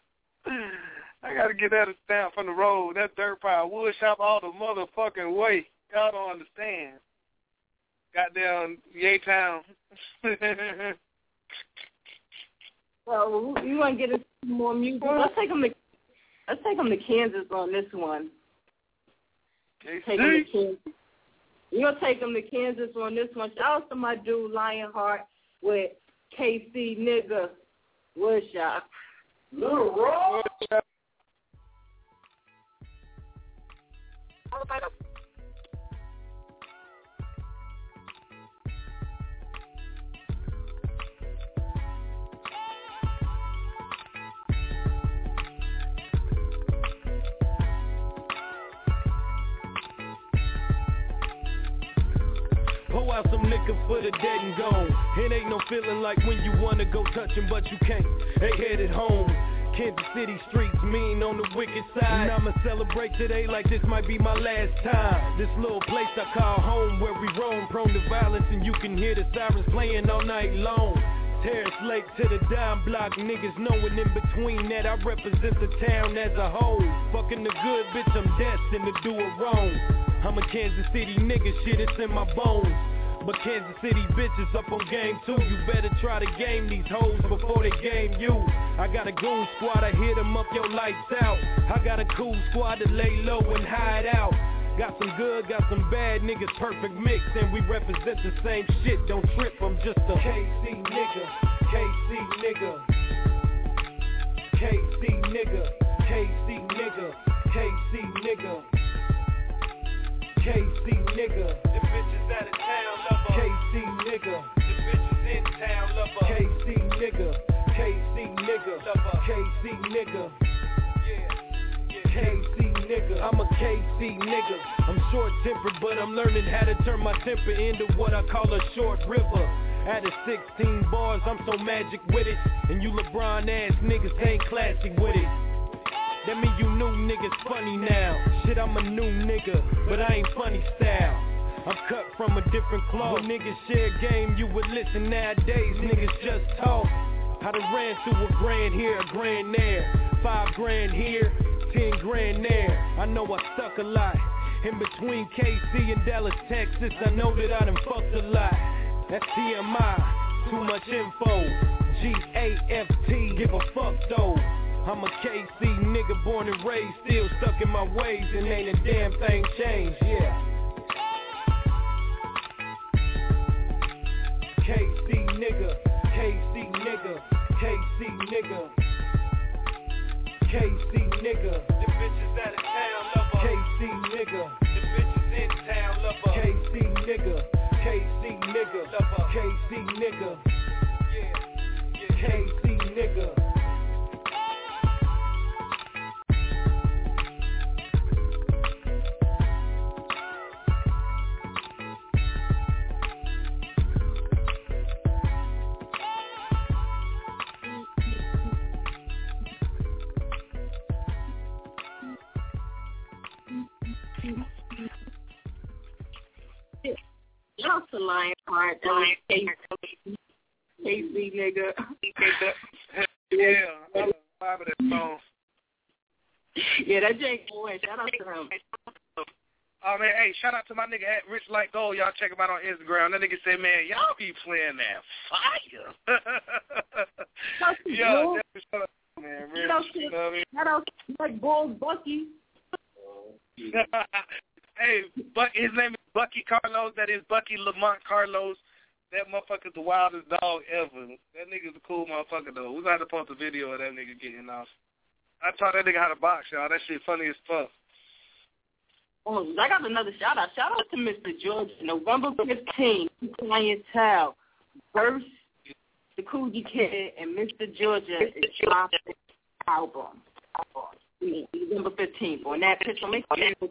I gotta get that stamp from the road. That dirt pile wood shop all the motherfucking way. Y'all don't understand. Goddamn Yay Town. So you want to get into more music? Let's take him to let's take him to Kansas on this one. Take him to Kansas. You're gonna take him to Kansas on this one. Shout out to my dude Lionheart with KC nigga Woodshop. Little Rock. Some liquor for the dead and gone. It ain't no feeling like when you wanna go touch 'em, but you can't. They headed home. Kansas City streets mean on the wicked side. And I'ma celebrate today like this might be my last time. This little place I call home where we roam, prone to violence, and you can hear the sirens playing all night long. Terrace Lake to the dime block, niggas knowing in between that I represent the town as a whole. Fucking the good bitch, I'm destined to do it wrong. I'm a Kansas City nigga, shit, it's in my bones. But Kansas City bitches up on game two. You better try to game these hoes before they game you. I got a goon squad, I hit them up, your lights out. I got a cool squad to lay low and hide out. Got some good, got some bad niggas, perfect mix, and we represent the same shit. Don't trip, I'm just a KC nigga, KC nigga, KC nigga, KC nigga, KC nigga, KC nigga. The bitches out of town KC nigga. KC nigga, KC nigga. KC nigga. KC nigga, I'm a KC nigga. I'm short tempered, but I'm learning how to turn my temper into what I call a short river. Out of 16 bars, I'm so magic with it. And you LeBron ass niggas ain't classic with it. That mean you new niggas funny now. Shit, I'm a new nigga, but I ain't funny style. I'm cut from a different cloth. When niggas share game, you would listen nowadays. Niggas just talk. I done ran through a grand here, a grand there. Five grand here, ten grand there. I know I stuck a lot. In between KC and Dallas, Texas, I know that I done fucked a lot. That's TMI, too much info. G-A-F-T, give a fuck though. I'm a KC nigga born and raised, still stuck in my ways, and ain't a damn thing changed, yeah. KC nigga, KC nigga, KC nigga. KC nigga. The bitches out of town love her. KC nigga. The bitches in town love her. KC nigga. KC nigga. Love her. KC nigga. Yeah. yeah. KC nigga. Y'all to Lion Heart, Lion KC, KC nigga. [laughs] Yeah, I love that song. Yeah, that Jake boy. Shout out to him. Oh man, hey, shout out to my nigga at Rich Like Gold. Y'all check him out on Instagram. That nigga say, man, y'all be playing that fire. [laughs] Yo, that's shout out, man, Rich. Shout out You know what I mean? shout out to like Bull Bucky. [laughs] hey, Buck, his name is Bucky Carlos. That is Bucky Lamont Carlos. That motherfucker's the wildest dog ever. That nigga's a cool motherfucker though. We got to post a video of that nigga getting off. I taught that nigga how to box, y'all. That shit funny as fuck. Oh, I got another shout out. Shout out to Mr. George. November 15th, clientele verse the Coogee Kid and Mr. Georgia is dropping album. November 15th. On that picture, make sure,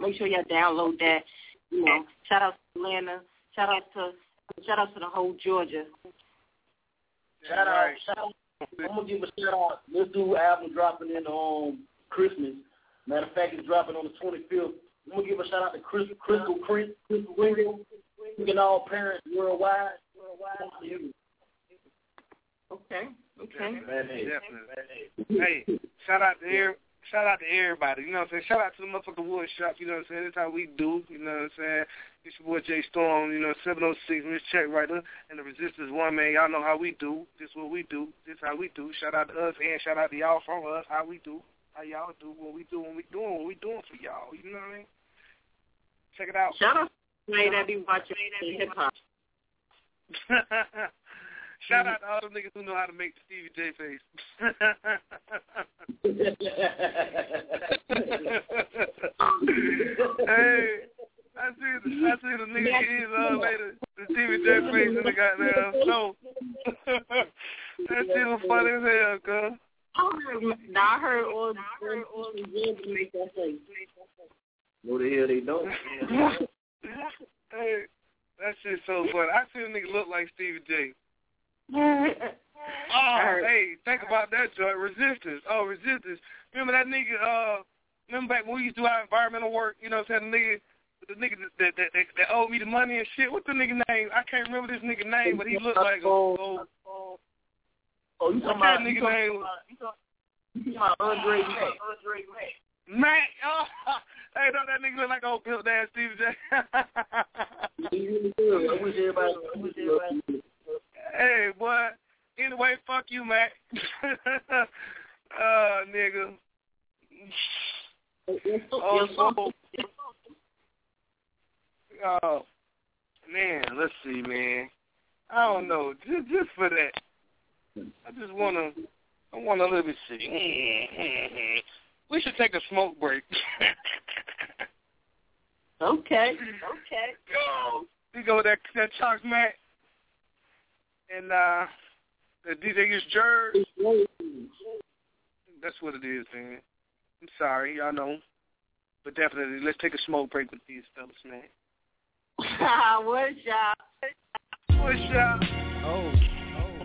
make sure y'all download that. You know, shout out to Atlanta. Shout out to shout out to the whole Georgia. Shout out, shout out. I'm gonna give a shout out. This new album dropping in um Christmas. Matter of fact, it's dropping on the 25th. I'm gonna give a shout out to Chris, Crystal Chris, Crystal Wingo, and all parents worldwide. Worldwide. Okay. Okay. Definitely. Hey, shout out to every, shout out to everybody. You know what I'm saying? Shout out to the motherfucking wood shop. You know what I'm saying? That's how we do. You know what I'm saying? It's your boy Jay Storm. You know, 706 Miss Check Writer and the Resistance One Man. Y'all know how we do. This what we do. This how we do. Shout out to us and shout out to y'all from us. How we do. How y'all do what we do when we doing what we doing for y'all. You know what I mean? Check it out. Shout out to everybody that be watching hip hop. [laughs] Shout out to all them niggas who know how to make the Stevie J face. [laughs] hey, I see the I see the nigga his uh later the Stevie J face in the goddamn show. [laughs] that shit was funny as hell, cuz. Now I heard all the all the good to make that face. No, the hell they don't. [laughs] hey, that shit's so funny. I see a nigga look like Stevie J. Oh, hey, think about that joint. Resistance. Oh, resistance. Remember that nigga, uh, remember back when we used to do our environmental work, you know what I'm saying? The nigga, the nigga that, that, that, that owed me the money and shit. What's the nigga name? I can't remember this nigga name, but he looked like a, oh, oh, oh, you talking about, nigga you talking name? about, you talking, you talking about Andre Mack. Andre Mack. Mac, oh, [laughs] Hey, don't that nigga look like old built ass Steve J? I wish everybody. I wish everybody. Hey, boy. Anyway, fuck you, Mac. uh, [laughs] nigga. Oh, so, oh, man, let's see, man. I don't know. Just, just for that, I just wanna, I wanna let me see. [laughs] We should take a smoke break. okay. Okay. Go. We go with that that Chalk Mac and uh the DJ is Jerz. That's what it is, man. I'm sorry, y'all know. But definitely, let's take a smoke break with these fellas, man. [laughs] What's up? What's up? Oh. oh.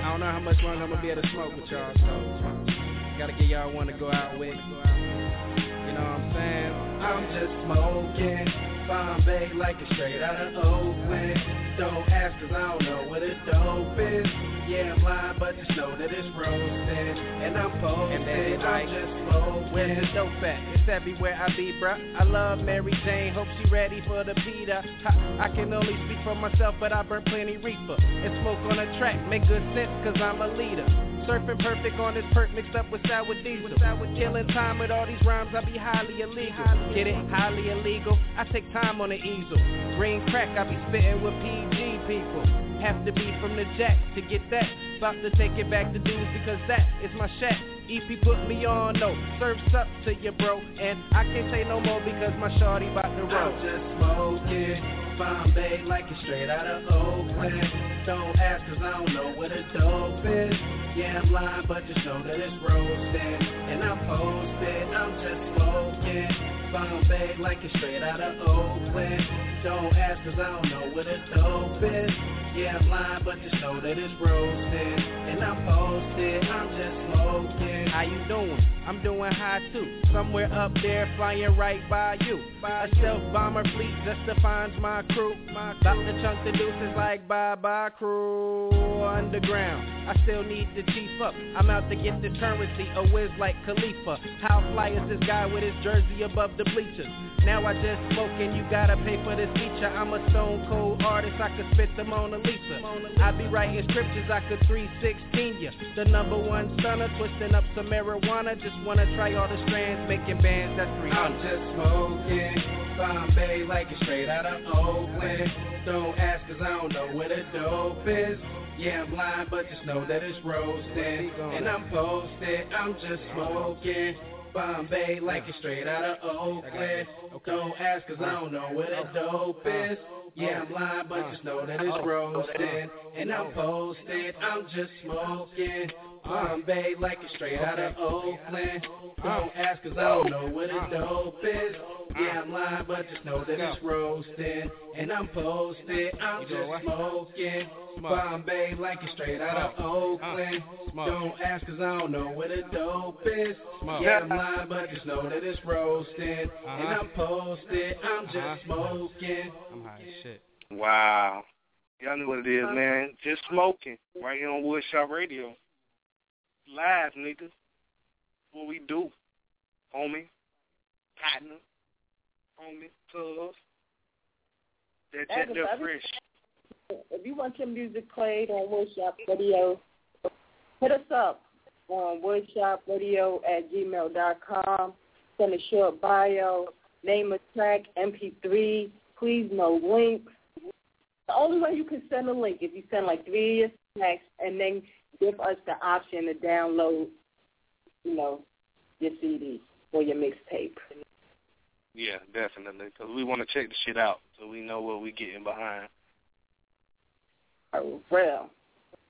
I don't know how much longer I'm gonna be able to smoke with y'all, so gotta get y'all one to go out with. You know what I'm saying? I'm just smoking. Bombay like it's straight out of Oakland. Don't ask cause I don't know what a dope is. Yeah, I'm lying, but just know that it's roasting. And I'm posting, and then I'm just smoking. Where's the dope at? It's everywhere I be, bruh. I love Mary Jane, hope she ready for the Peter. I, I can only speak for myself, but I burn plenty reefer. And smoke on a track, make good sense cause I'm a leader. Surfing perfect on this perk mixed up with sour diesel. Killing time with all these rhymes, I be highly illegal. Get it? Highly illegal. I take time on the easel. Green crack, I be spitting with PG people. Have to be from the jack to get that. About to take it back to dudes because that is my shack. EP put me on, no, serves up to you, bro. And I can't say no more because my shorty bout to roll. I'm just smoking. Bombay like it's straight out of Oakland. Don't ask cause I don't know what a dope is. Yeah, I'm lying, but just know that it's roasting. And I'm posted, I'm just smoking. Bombay like it's straight out of Oakland. Don't ask cause I don't know what a dope is. Yeah, I'm lying, but just know that it's roasting. And I'm posted, I'm just smoking. How you doing? I'm doing high too. Somewhere up there, flying right by you. By a stealth bomber fleet just defines my crew. My about to chunk the deuces like bye bye crew. Underground, I still need to chief up. I'm out to get the currency, a whiz like Khalifa. How fly is this guy with his jersey above the bleachers? Now I just smoke and you gotta pay for this feature. I'm a stone cold artist, I could spit the Mona Lisa. I be writing scriptures, I could 316 ya. The number one stunner, twisting up some marijuana. Just wanna try all the strands, making bands, that's 300. I'm just smoking. Bombay like it's straight out of Oakland. Don't ask cause I don't know where the dope is. Yeah, I'm blind, but just know that it's roasting. And I'm posted, I'm just smoking. Bombay like it's straight out of Oakland. Don't ask cause I don't know where the dope is. Yeah, I'm lying, but just know that it's roasting. And I'm posted, I'm just smoking. Bombay like it's straight out of Oakland. Don't ask cause I don't know what the dope is. Yeah, I'm lying, but just know that it's roasting. And uh-huh. I'm posted, I'm just smoking. Bombay like it's straight out of Oakland. Don't ask cause I don't know what the dope is. Yeah, I'm lying, but just know that it's roasting. And I'm posted, I'm just smoking. I'm high as shit. Wow. Y'all know what it is, man. Just smoking right here on Woodshop Radio. Live, nigga. What we do, homie. Partner. Homie. Cuz. That, that, that fresh. If you want your music played on Woodshop Radio, hit us up on woodshopradio at gmail.com. Send a short bio, name a track, MP3, please no links. The only way you can send a link if you send like three of your tracks and then give us the option to download, you know, your CD or your mixtape. Yeah, definitely, because we want to check the shit out so we know what we're getting behind. Oh, real.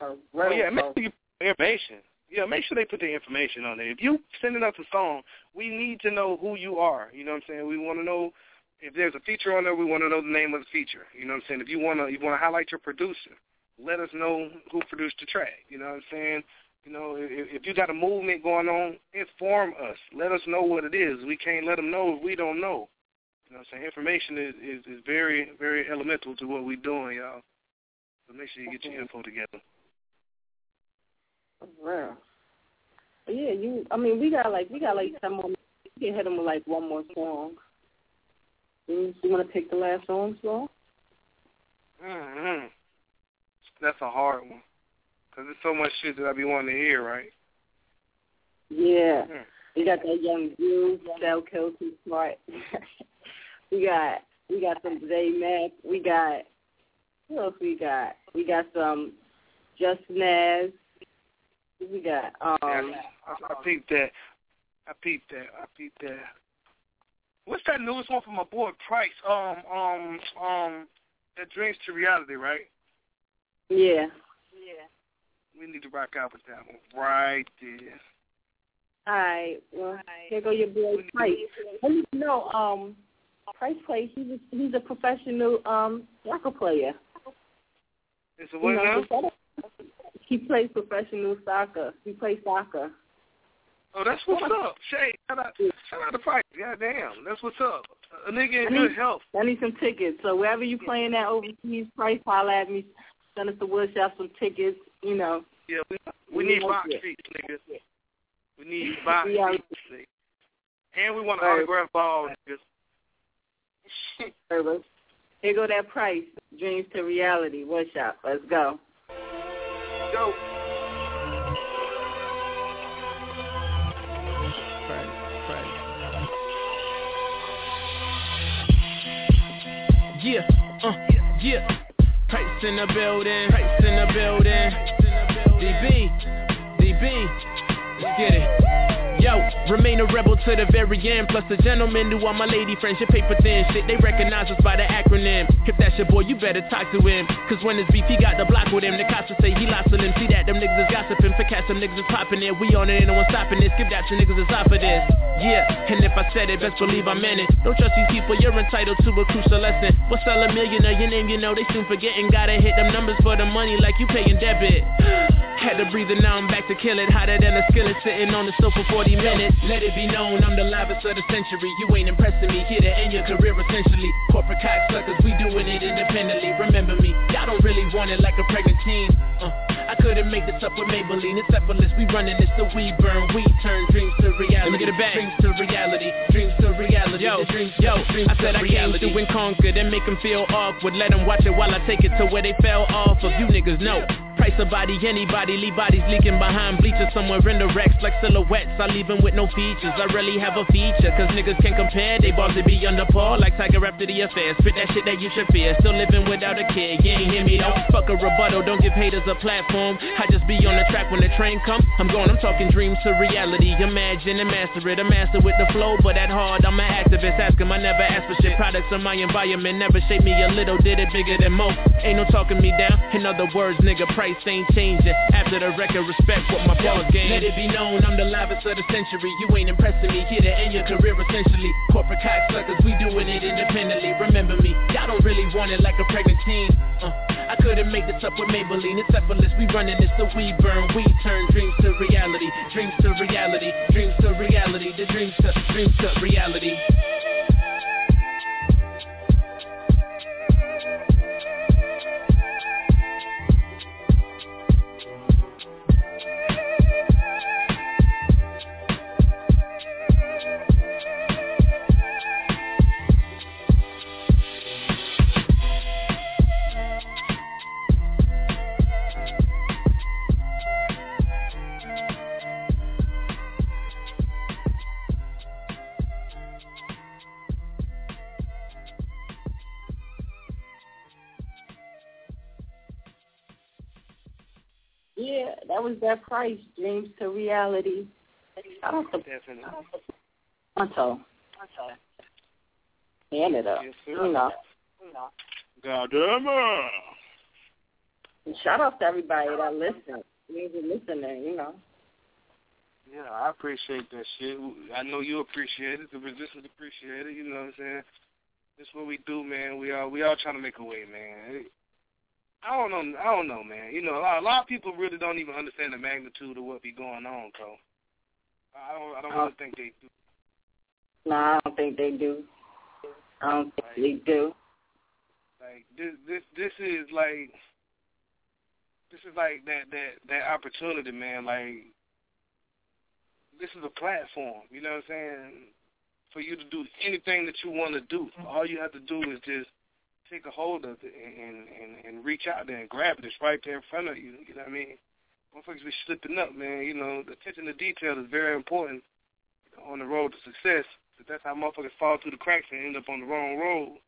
Oh, real. Oh, yeah, make sure you put information. Yeah, make sure they put the information on there. If you sending us a song, we need to know who you are. You know what I'm saying? We want to know if there's a feature on there. We want to know the name of the feature. You know what I'm saying? If you want to, you want to highlight your producer. Let us know who produced the track. You know what I'm saying? You know, if, if you got a movement going on, inform us. Let us know what it is. We can't let them know if we don't know. You know what I'm saying? Information is, is, is very, very elemental to what we're doing, y'all. So make sure you get your info together. But yeah, you. I mean, we got like we got like some more we can hit them with like one more song. You, you want to pick the last song, Slow? Mm-hmm. That's a hard one. Because there's so much shit that I be wanting to hear, right? Yeah. Hmm. We got that young Cell Kill Too Smart. [laughs] we got we got some J Mac. We got who else we got? We got some Just Naz. We got um Yeah, I, I peeped that. I peeped that. I peeped that. What's that newest one from my boy Price? Um, um, um, that Dreams to Reality, right? Yeah. We need to rock out with that one right there. All right. Well, here go your boy Price. Let me know. Um, Price plays. He's a, he's a professional um soccer player. It's a what You know, now? He plays professional soccer. He plays soccer. Oh, that's what's up. Shay, shout out, shout out to Price. Goddamn, that's what's up. A nigga in good health. I need some tickets. So wherever you playing at overseas, Price, holla at me. Send us the woodshop some tickets. You know. Yeah, we, we We need want box it. seats, nigga. We need box We out. seats, nigga. And we want an Right. autograph ball, niggas. [laughs] Service. Here go that Price. Dreams to reality. Woodshop. Let's go. Go. Yeah, uh, yeah. Price in the building, price in the building. DB, DB, let's get it. Yo, remain a rebel to the very end. Plus a gentleman to all my lady friends. Your paper thin shit, they recognize us by the acronym. If that's your boy, you better talk to him. Cause when it's beef, he got the block with him. The cops will say he lost to them. See that them niggas is gossiping. For cats, them niggas is popping it. We on it, ain't no one stopping this. Skip that, to niggas is off of this. Yeah, and if I said it, best believe I meant it. Don't trust these people, you're entitled to a crucial lesson. What's we'll a millionaire? Your name, you know, they soon forgetting. Gotta hit them numbers for the money like you paying debit. [sighs] Had to breathe it, now I'm back to kill it. Hotter than a skillet sitting on the sofa 40 90 minutes. Let it be known, I'm the livest of the century. You ain't impressing me, here to end your career essentially. Corporate cocksuckers, we doing it independently. Remember me, y'all don't really want it like a pregnant teen. Uh, I couldn't make this up with Maybelline. It's effortless, we running this till we burn. We turn dreams to reality. Look at the back. Dreams to reality. Dreams to reality. Yo, dreams, yo, dreams I said I reality. came to and conquered and make them feel awkward. Let them watch it while I take it to where they fell off of. You niggas know. Price a body, anybody, leave bodies leaking behind bleachers somewhere in the wrecks like silhouettes. I leave 'em with no features. I really have a feature, cause niggas can't compare. They balls to be under par like Tiger after the affair. Spit that shit that you should fear. Still living without a kid, you ain't hear me though. Fuck a rebuttal, don't give haters a platform. I just be on the track when the train come. I'm going, I'm talking dreams to reality. Imagine and master it. A master with the flow, but at hard, I'm an activist. Ask 'em, I never ask for shit. Products of my environment never shaped me a little, did it bigger than most. Ain't no talking me down. In other words, nigga, price ain't changing. After the record, respect what my boss game. Let it be known, I'm the livest of the century. You ain't impressing me, here to end your career essentially. Corporate cocksuckers, we doing it independently. Remember me, y'all don't really want it like a pregnant teen. Uh, I couldn't make this up with Maybelline. It's effortless, we running this so we burn. We turn dreams to reality, dreams to reality, dreams to reality, the dreams to dreams to reality. That was that Price. Dreams to reality. Shout out to Definitely. Tonto. Canada. Yes, You sir. know. Goddamn it. And shout out to everybody that listens. You listening, you know. Yeah, I appreciate that shit. I know you appreciate it. The resistance appreciate it. You know what I'm saying? That's what we do, man. We all we all trying to make a way, man. I don't know. I don't know, man. You know, a lot, a lot of people really don't even understand the magnitude of what be going on, Cole. I don't. I don't really think they do. No, I don't think they do. I don't think they do. Like this, this, this is like, this is like that that that opportunity, man. Like, this is a platform. You know what I'm saying? for you to do anything that you want to do. All you have to do is just take a hold of it and and and reach out there and grab it. It's right there in front of you. You know what I mean? Motherfuckers be slipping up, man. You know, attention to detail is very important on the road to success. But that's how motherfuckers fall through the cracks and end up on the wrong road.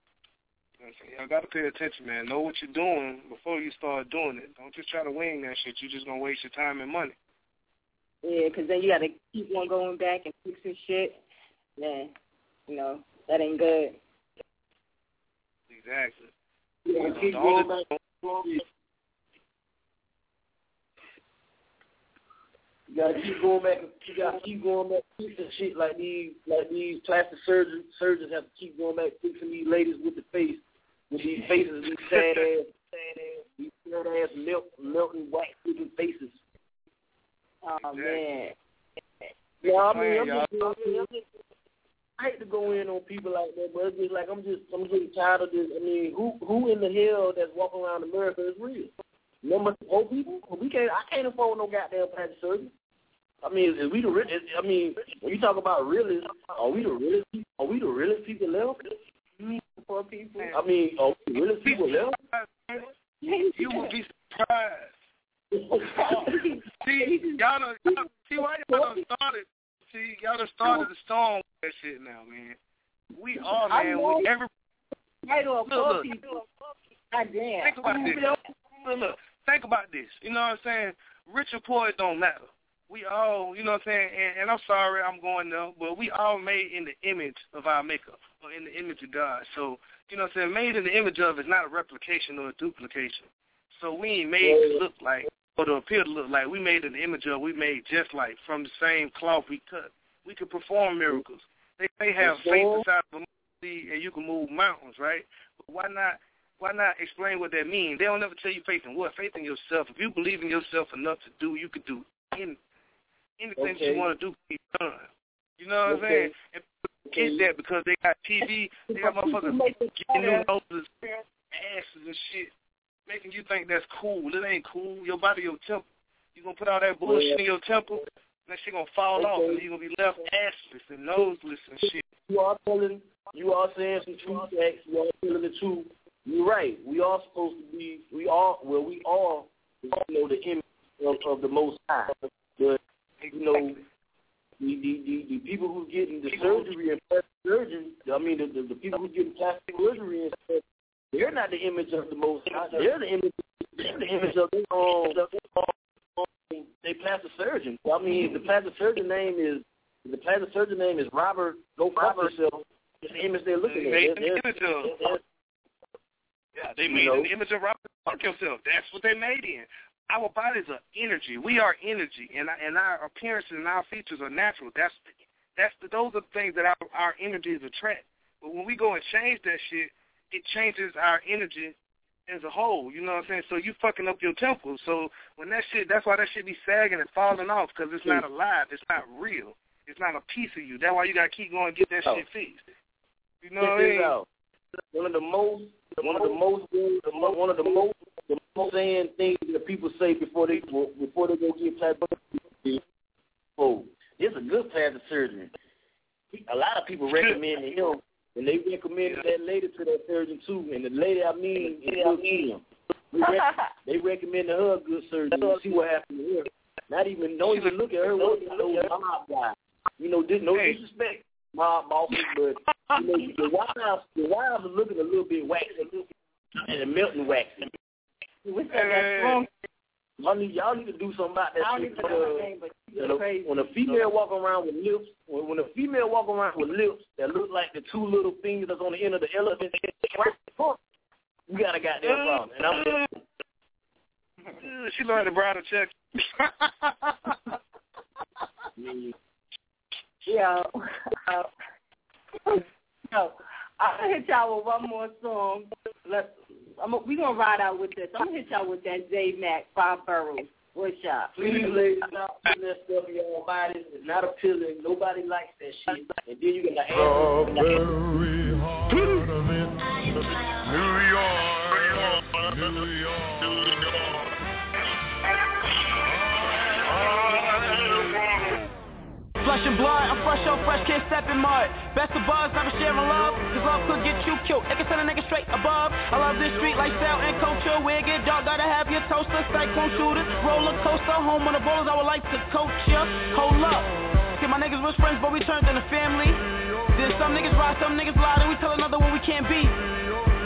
You know Y'all got to pay attention, man. Know what you're doing before you start doing it. Don't just try to wing that shit. You're just to waste your time and money. Yeah, because then you got to keep on going back and fixing shit. Man, you know, that ain't good. Exactly. Yeah, keep going back. You gotta keep going back. You gotta keep going back fixing shit like these, like these plastic surgeons. Surgeons have to keep going back fixing these ladies with the face, with these faces, these sad ass, sad ass, these sad ass melt, melting wax looking faces. Oh man. Yeah, I mean, I'm just, I, mean, I'm just, I hate to go in on people like that, but it's just like I'm just, I'm getting tired of this. I mean, who, who in the hell that's walking around America is real? Number four people? We can't, I can't afford no goddamn plastic surgery. I mean, is we the real? is- I mean, when you talk about realist, are we the realest? Are we the realest people left? Poor people. I mean, are we the realest people left? You will be surprised. [laughs] see, y'all done, y'all, see why y'all done started. See, y'all done started the storm with that shit now, man. We I man. We, every look, look, people. Think about this. Look, look, think about this. You know what I'm saying? Rich or poor, it don't matter. We all, you know what I'm saying? And, and I'm sorry I'm going there, but we all made in the image of our maker, or in the image of God. So, you know what I'm saying? Made in the image of is not a replication or a duplication. So we ain't made to look like, or to appear to look like. We made in the image of, we made just like, from the same cloth we cut. We could perform miracles. They, may have faith inside of a sea and you can move mountains, right? But why not why not explain what that means? They don't ever tell you faith in what? Faith in yourself. If you believe in yourself enough to do, you could do any, anything Okay. you want to do can be done. You know what I'm saying? And people get that because they got TV, they got motherfuckers getting new noses, asses and shit, making you think that's cool. It ain't cool. Your body, your temple. You gonna put all that bullshit in your temple, that shit gonna fall off, and you gonna be left assless and noseless and shit. You are telling, you are saying some true facts. You are telling the truth. You're right. We are supposed to be. We are. Well, we are. You know the image of, of the Most High. But you know, the the, the, the people who getting the surgery and plastic surgery. I mean, the, the the people who getting plastic surgery and stuff. They're not the image of the Most High. They're the image. They're the image of their own. They plastic surgeon. Well, I mean, the plastic surgeon name is the plastic surgeon name is Robert. Go fuck yourself. It's the image they're looking They at. made They're- the they're- image of. they're- Yeah, they made know? an image of Robert. Fuck yourself. That's what they made in. Our bodies are energy. We are energy, and and our appearances and our features are natural. That's that's the, those are the things that our our energies attract. But when we go and change that shit, it changes our energy as a whole. You know what I'm saying? So you fucking up your temple. So when that shit, that's why that shit be sagging and falling off because it's not alive. It's not real. It's not a piece of you. That's why you gotta keep going and get that Oh. shit fixed. You know what I mean? out. One of the most, one of the most, the mo- one of the most, the most saying things that people say before they before they go get plastic. Oh, it's a good plastic surgery. A lot of people [laughs] recommend him, and they recommended that lady to that surgeon too. And the lady I mean is good Kim. [laughs] They rec- They recommended her a good surgery. You see what happened to her. Not even don't even look at her. Look at no mob guy. You know, dis- no disrespect, mob bosses, but you know, the wives, the wives are looking a little bit waxy and the melting waxy. What's that? That's wrong. Y'all need, y'all need to do something about that. I don't shit. even know her name, but she's When a, when a female walk around with lips, when, when a female walk around with lips that look like the two little fingers that's on the end of the elephant, you got a goddamn problem. And I'm Uh, She learned the bride a check. [laughs] Yeah. Uh, yo, I'll hit y'all with one more song. Let's. I'm we gonna ride out with this. I'm gonna hit y'all with that J Mac Five Boroughs. What's up? Please, ladies, stop putting that stuff in your bodies. It's not appealing. Nobody likes that shit. And then you got to Strawberry heart of it. New York, New York. Flesh and blood, I'm my show fresh, can't step in mud. Best of buzz, never sharing love. Cause love could get you killed. It can send a nigga straight above. I love this street lifestyle and culture. It get dark, gotta have your toaster. Cyclone shooters, roller coaster. Home on the bowlers, I would like to coach ya. Hold up. See, my niggas was friends, but we turned into family. Then some niggas ride, some niggas lie, then we tell another what we can't be.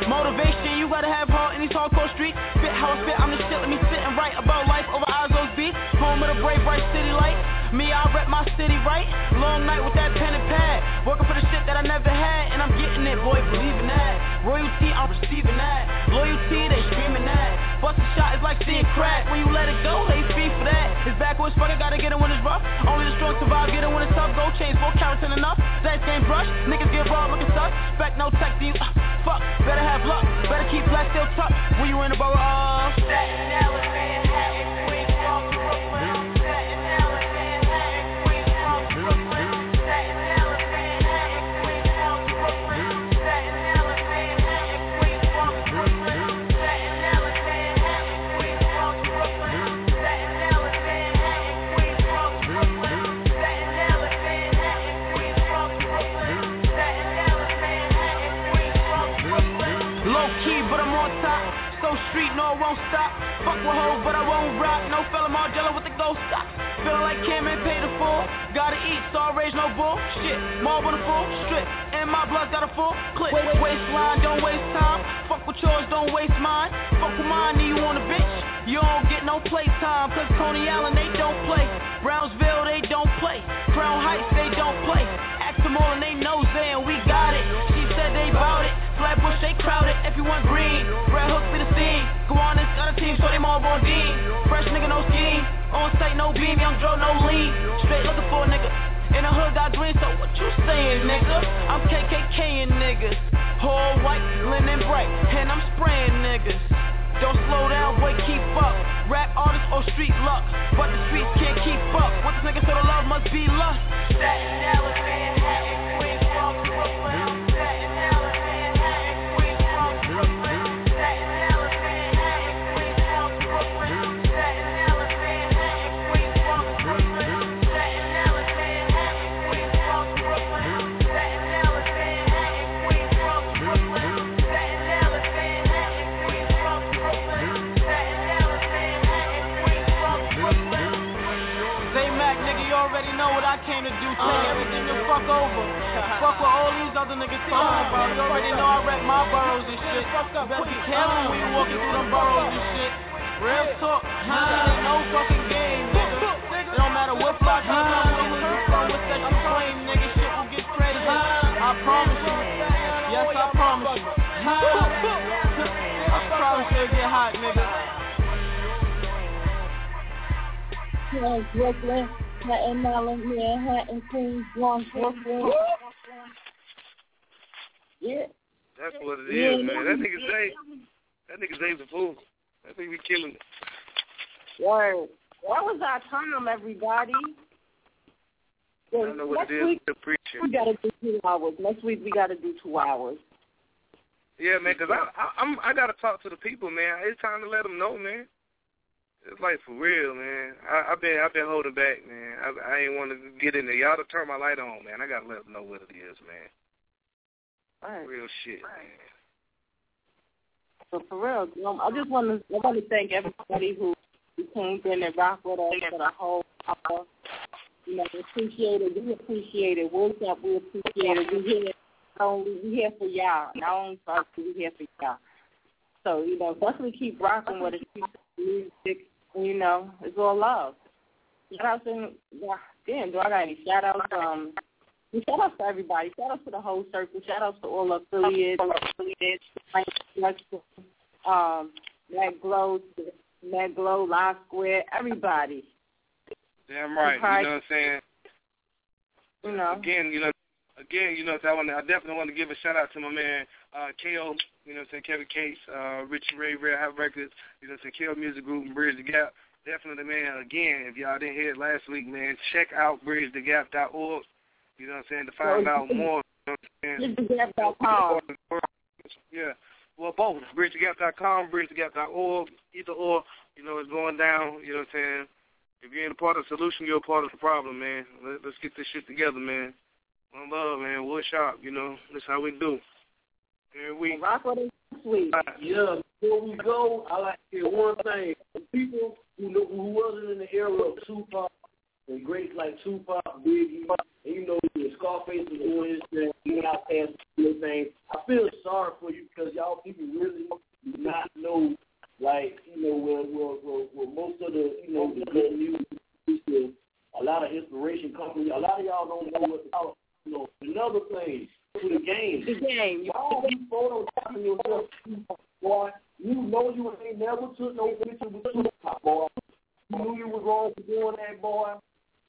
Motivation, you gotta have heart in these hardcore streets. Spit how I spit, I'm the shit, let me sit and write about life over Ozzo's beat. Home of the brave, bright city light. Me, I rep my city, right? Long night with that pen and pad. Working for the shit that I never had, and I'm getting it, boy, believe in that. Royalty, I'm receiving that. Loyalty, they screaming that. Bust a shot is like seeing crack. When you let it go, they speak for that. It's backwards, fuck it, gotta get it when it's rough. Only the strong survive, get it when it's tough. Gold chains, four carats and enough. That game brush, niggas get raw looking sus. Spec no tech, you, uh, fuck. Better have luck, better keep black still tucked. When you in the borough Staten Island, So street, no, I won't stop. Fuck with hoes, but I won't rock. No fella Margiela with the ghost stocks. Feeling like Cam and paid the full. Gotta eat, so I raise no bull. Shit, mob on the full strip. And my blood got a full clip. Wait, Waistline, don't waste time. Fuck with yours, don't waste mine. Fuck with mine, you on a bitch. You don't get no playtime. Cause Coney Island, they don't play. Brownsville, they don't play. Crown Heights, they don't play. Ask them all and they know and we it. Flatbush, they crowded. Want green, red hook be the scene. Go on, it's a team, so they mob on Dean. Fresh nigga, no scheme. On site, no beam. Young Joe, no lean. Straight looking for a nigga. In the hood, got green, so what you saying, nigga? I'm KKKing niggas. Whole white, linen bright. And I'm spraying niggas. Don't slow down, boy, keep up. Rap artist or street luck. But the streets can't keep up. What this nigga said, the love must be lust. Staten Island, other niggas talking about. You already know I rep my boroughs and shit. You better be careful when you walking through them boroughs and shit. Real talk, huh? ain't no fucking game, nigga. It don't matter what block you from, where you from, what section you claim, nigga. Shit will get crazy. I promise you. Yes, I promise you. I promise you it'll get hot, nigga. Brooklyn, Manhattan, Island, Manhattan, Queens, Bronx, Brooklyn. Yeah. That's what it is, Yeah, man. That nigga Zay, that nigga Zay's a fool. That nigga be killing it. Word. That was our time, everybody. I don't know what it is. week, appreciate. we gotta do two hours. Next week we gotta do two hours. Yeah, man, 'cause I, I I'm I gotta talk to the people, man. It's time to let them know, man. It's like for real, man. I, I've been I've been holding back, man. I, I ain't want to get in there. Y'all to turn my light on, man. I gotta let them know what it is, man. Right. Real shit, man. So for real, um, I just want to I want to thank everybody who came in and rocked with us for the whole hour. You know, we appreciate it. We appreciate it. What's up? We appreciate it. We here only we here for y'all. Not only for us, we here for y'all. So you know, definitely keep rocking with us. Music. You know, it's all love. Shout out to yeah, damn. Do I got any shout outs? Um, shout outs to everybody. Shout outs to the whole circle. Shout outs to all affiliates. affiliates. Um, Matt Glow, Matt Glow, Live Square, everybody. Damn right. You know what I'm saying? You know. Again, you know, again, you know, I want I definitely want to give a shout out to my man uh, KO. You know, what I'm saying Kevin Case, uh, Richie Ray, Red Hot Records. You know, what I'm saying KO Music Group and Bridge the Gap. Definitely, man. Again, if y'all didn't hear it last week, man, check out bridgethegap.org. You know what I'm saying to find out more. You know what I'm saying? Yeah. Well, both. BridgeTheGap.com, BridgeTheGap.org, either or. You know, it's going down. You know what I'm saying? If you ain't a part of the solution, you're a part of the problem, man. Let, us get this shit together, man. One love, man. Woodshop, you know. That's how we do. Here we. Rock with it, sweet. Yeah. Before we go, I like to say one thing. The people who who wasn't in the era of Tupac and greats like Tupac, Biggie, and you know, Scarface was doing his thing, he went out past the thing. I feel sorry for you because y'all people really do not know, like, you know, where, where, where, where most of the, you know, the good music, a lot of inspiration companies, a lot of y'all don't know what you know, another thing, to the game. The game. Y'all be photoshopping yourself, boy. You know you ain't never took no picture with Tupac, boy. You knew you was wrong for doing that, boy.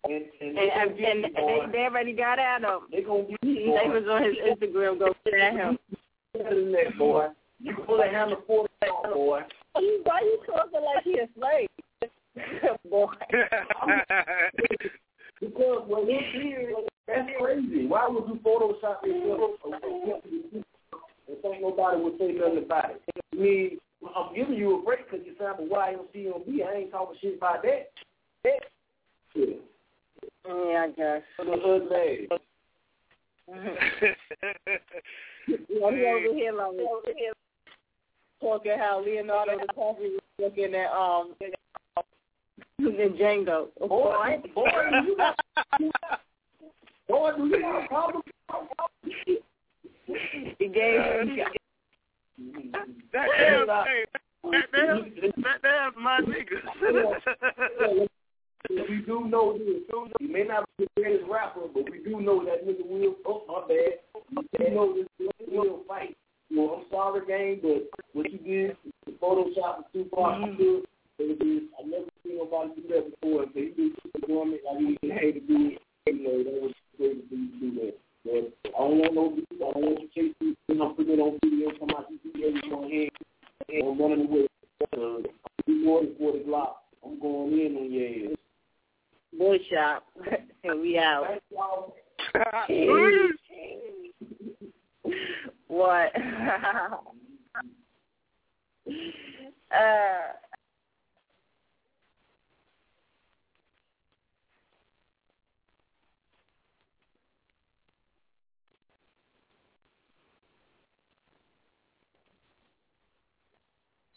And and, and, and, and they, they already got at him. They gonna get They was on his Instagram. Go get at him. that boy. You pull a hand of forty boy. Why you, talking like he a slave? [laughs] boy. because when we here, that's crazy. Why would you Photoshop yourself and think nobody would say nothing about it? I mean, I'm giving you a break because you sound a YMCMB. I ain't talking shit about that. that shit. Yeah, I guess. For the hood lady. [laughs] yeah, he over here like over here talking how Leonardo DiCaprio was looking at um in Django. Boy, boy, you got boy, do you have a problem? He gave him. That damn, hey, that damn, that damn my nigga. We do know this. He may not be the greatest rapper, but we do know that nigga will. Oh, my bad. We know this will fight. Well, I'm sorry, game, but what you did, the Photoshop was too far. I could. I never seen nobody do that before. So he did it like he had to do it. You know, that was great to do that. But I don't want no beef. I don't want you chasing. I'm putting it on video. Come out, you see everything on hand. I'm running away. Uh, before the 40 Glock, I'm going in on your ass. Boy shop. [laughs] and we out. [laughs] what? [laughs] uh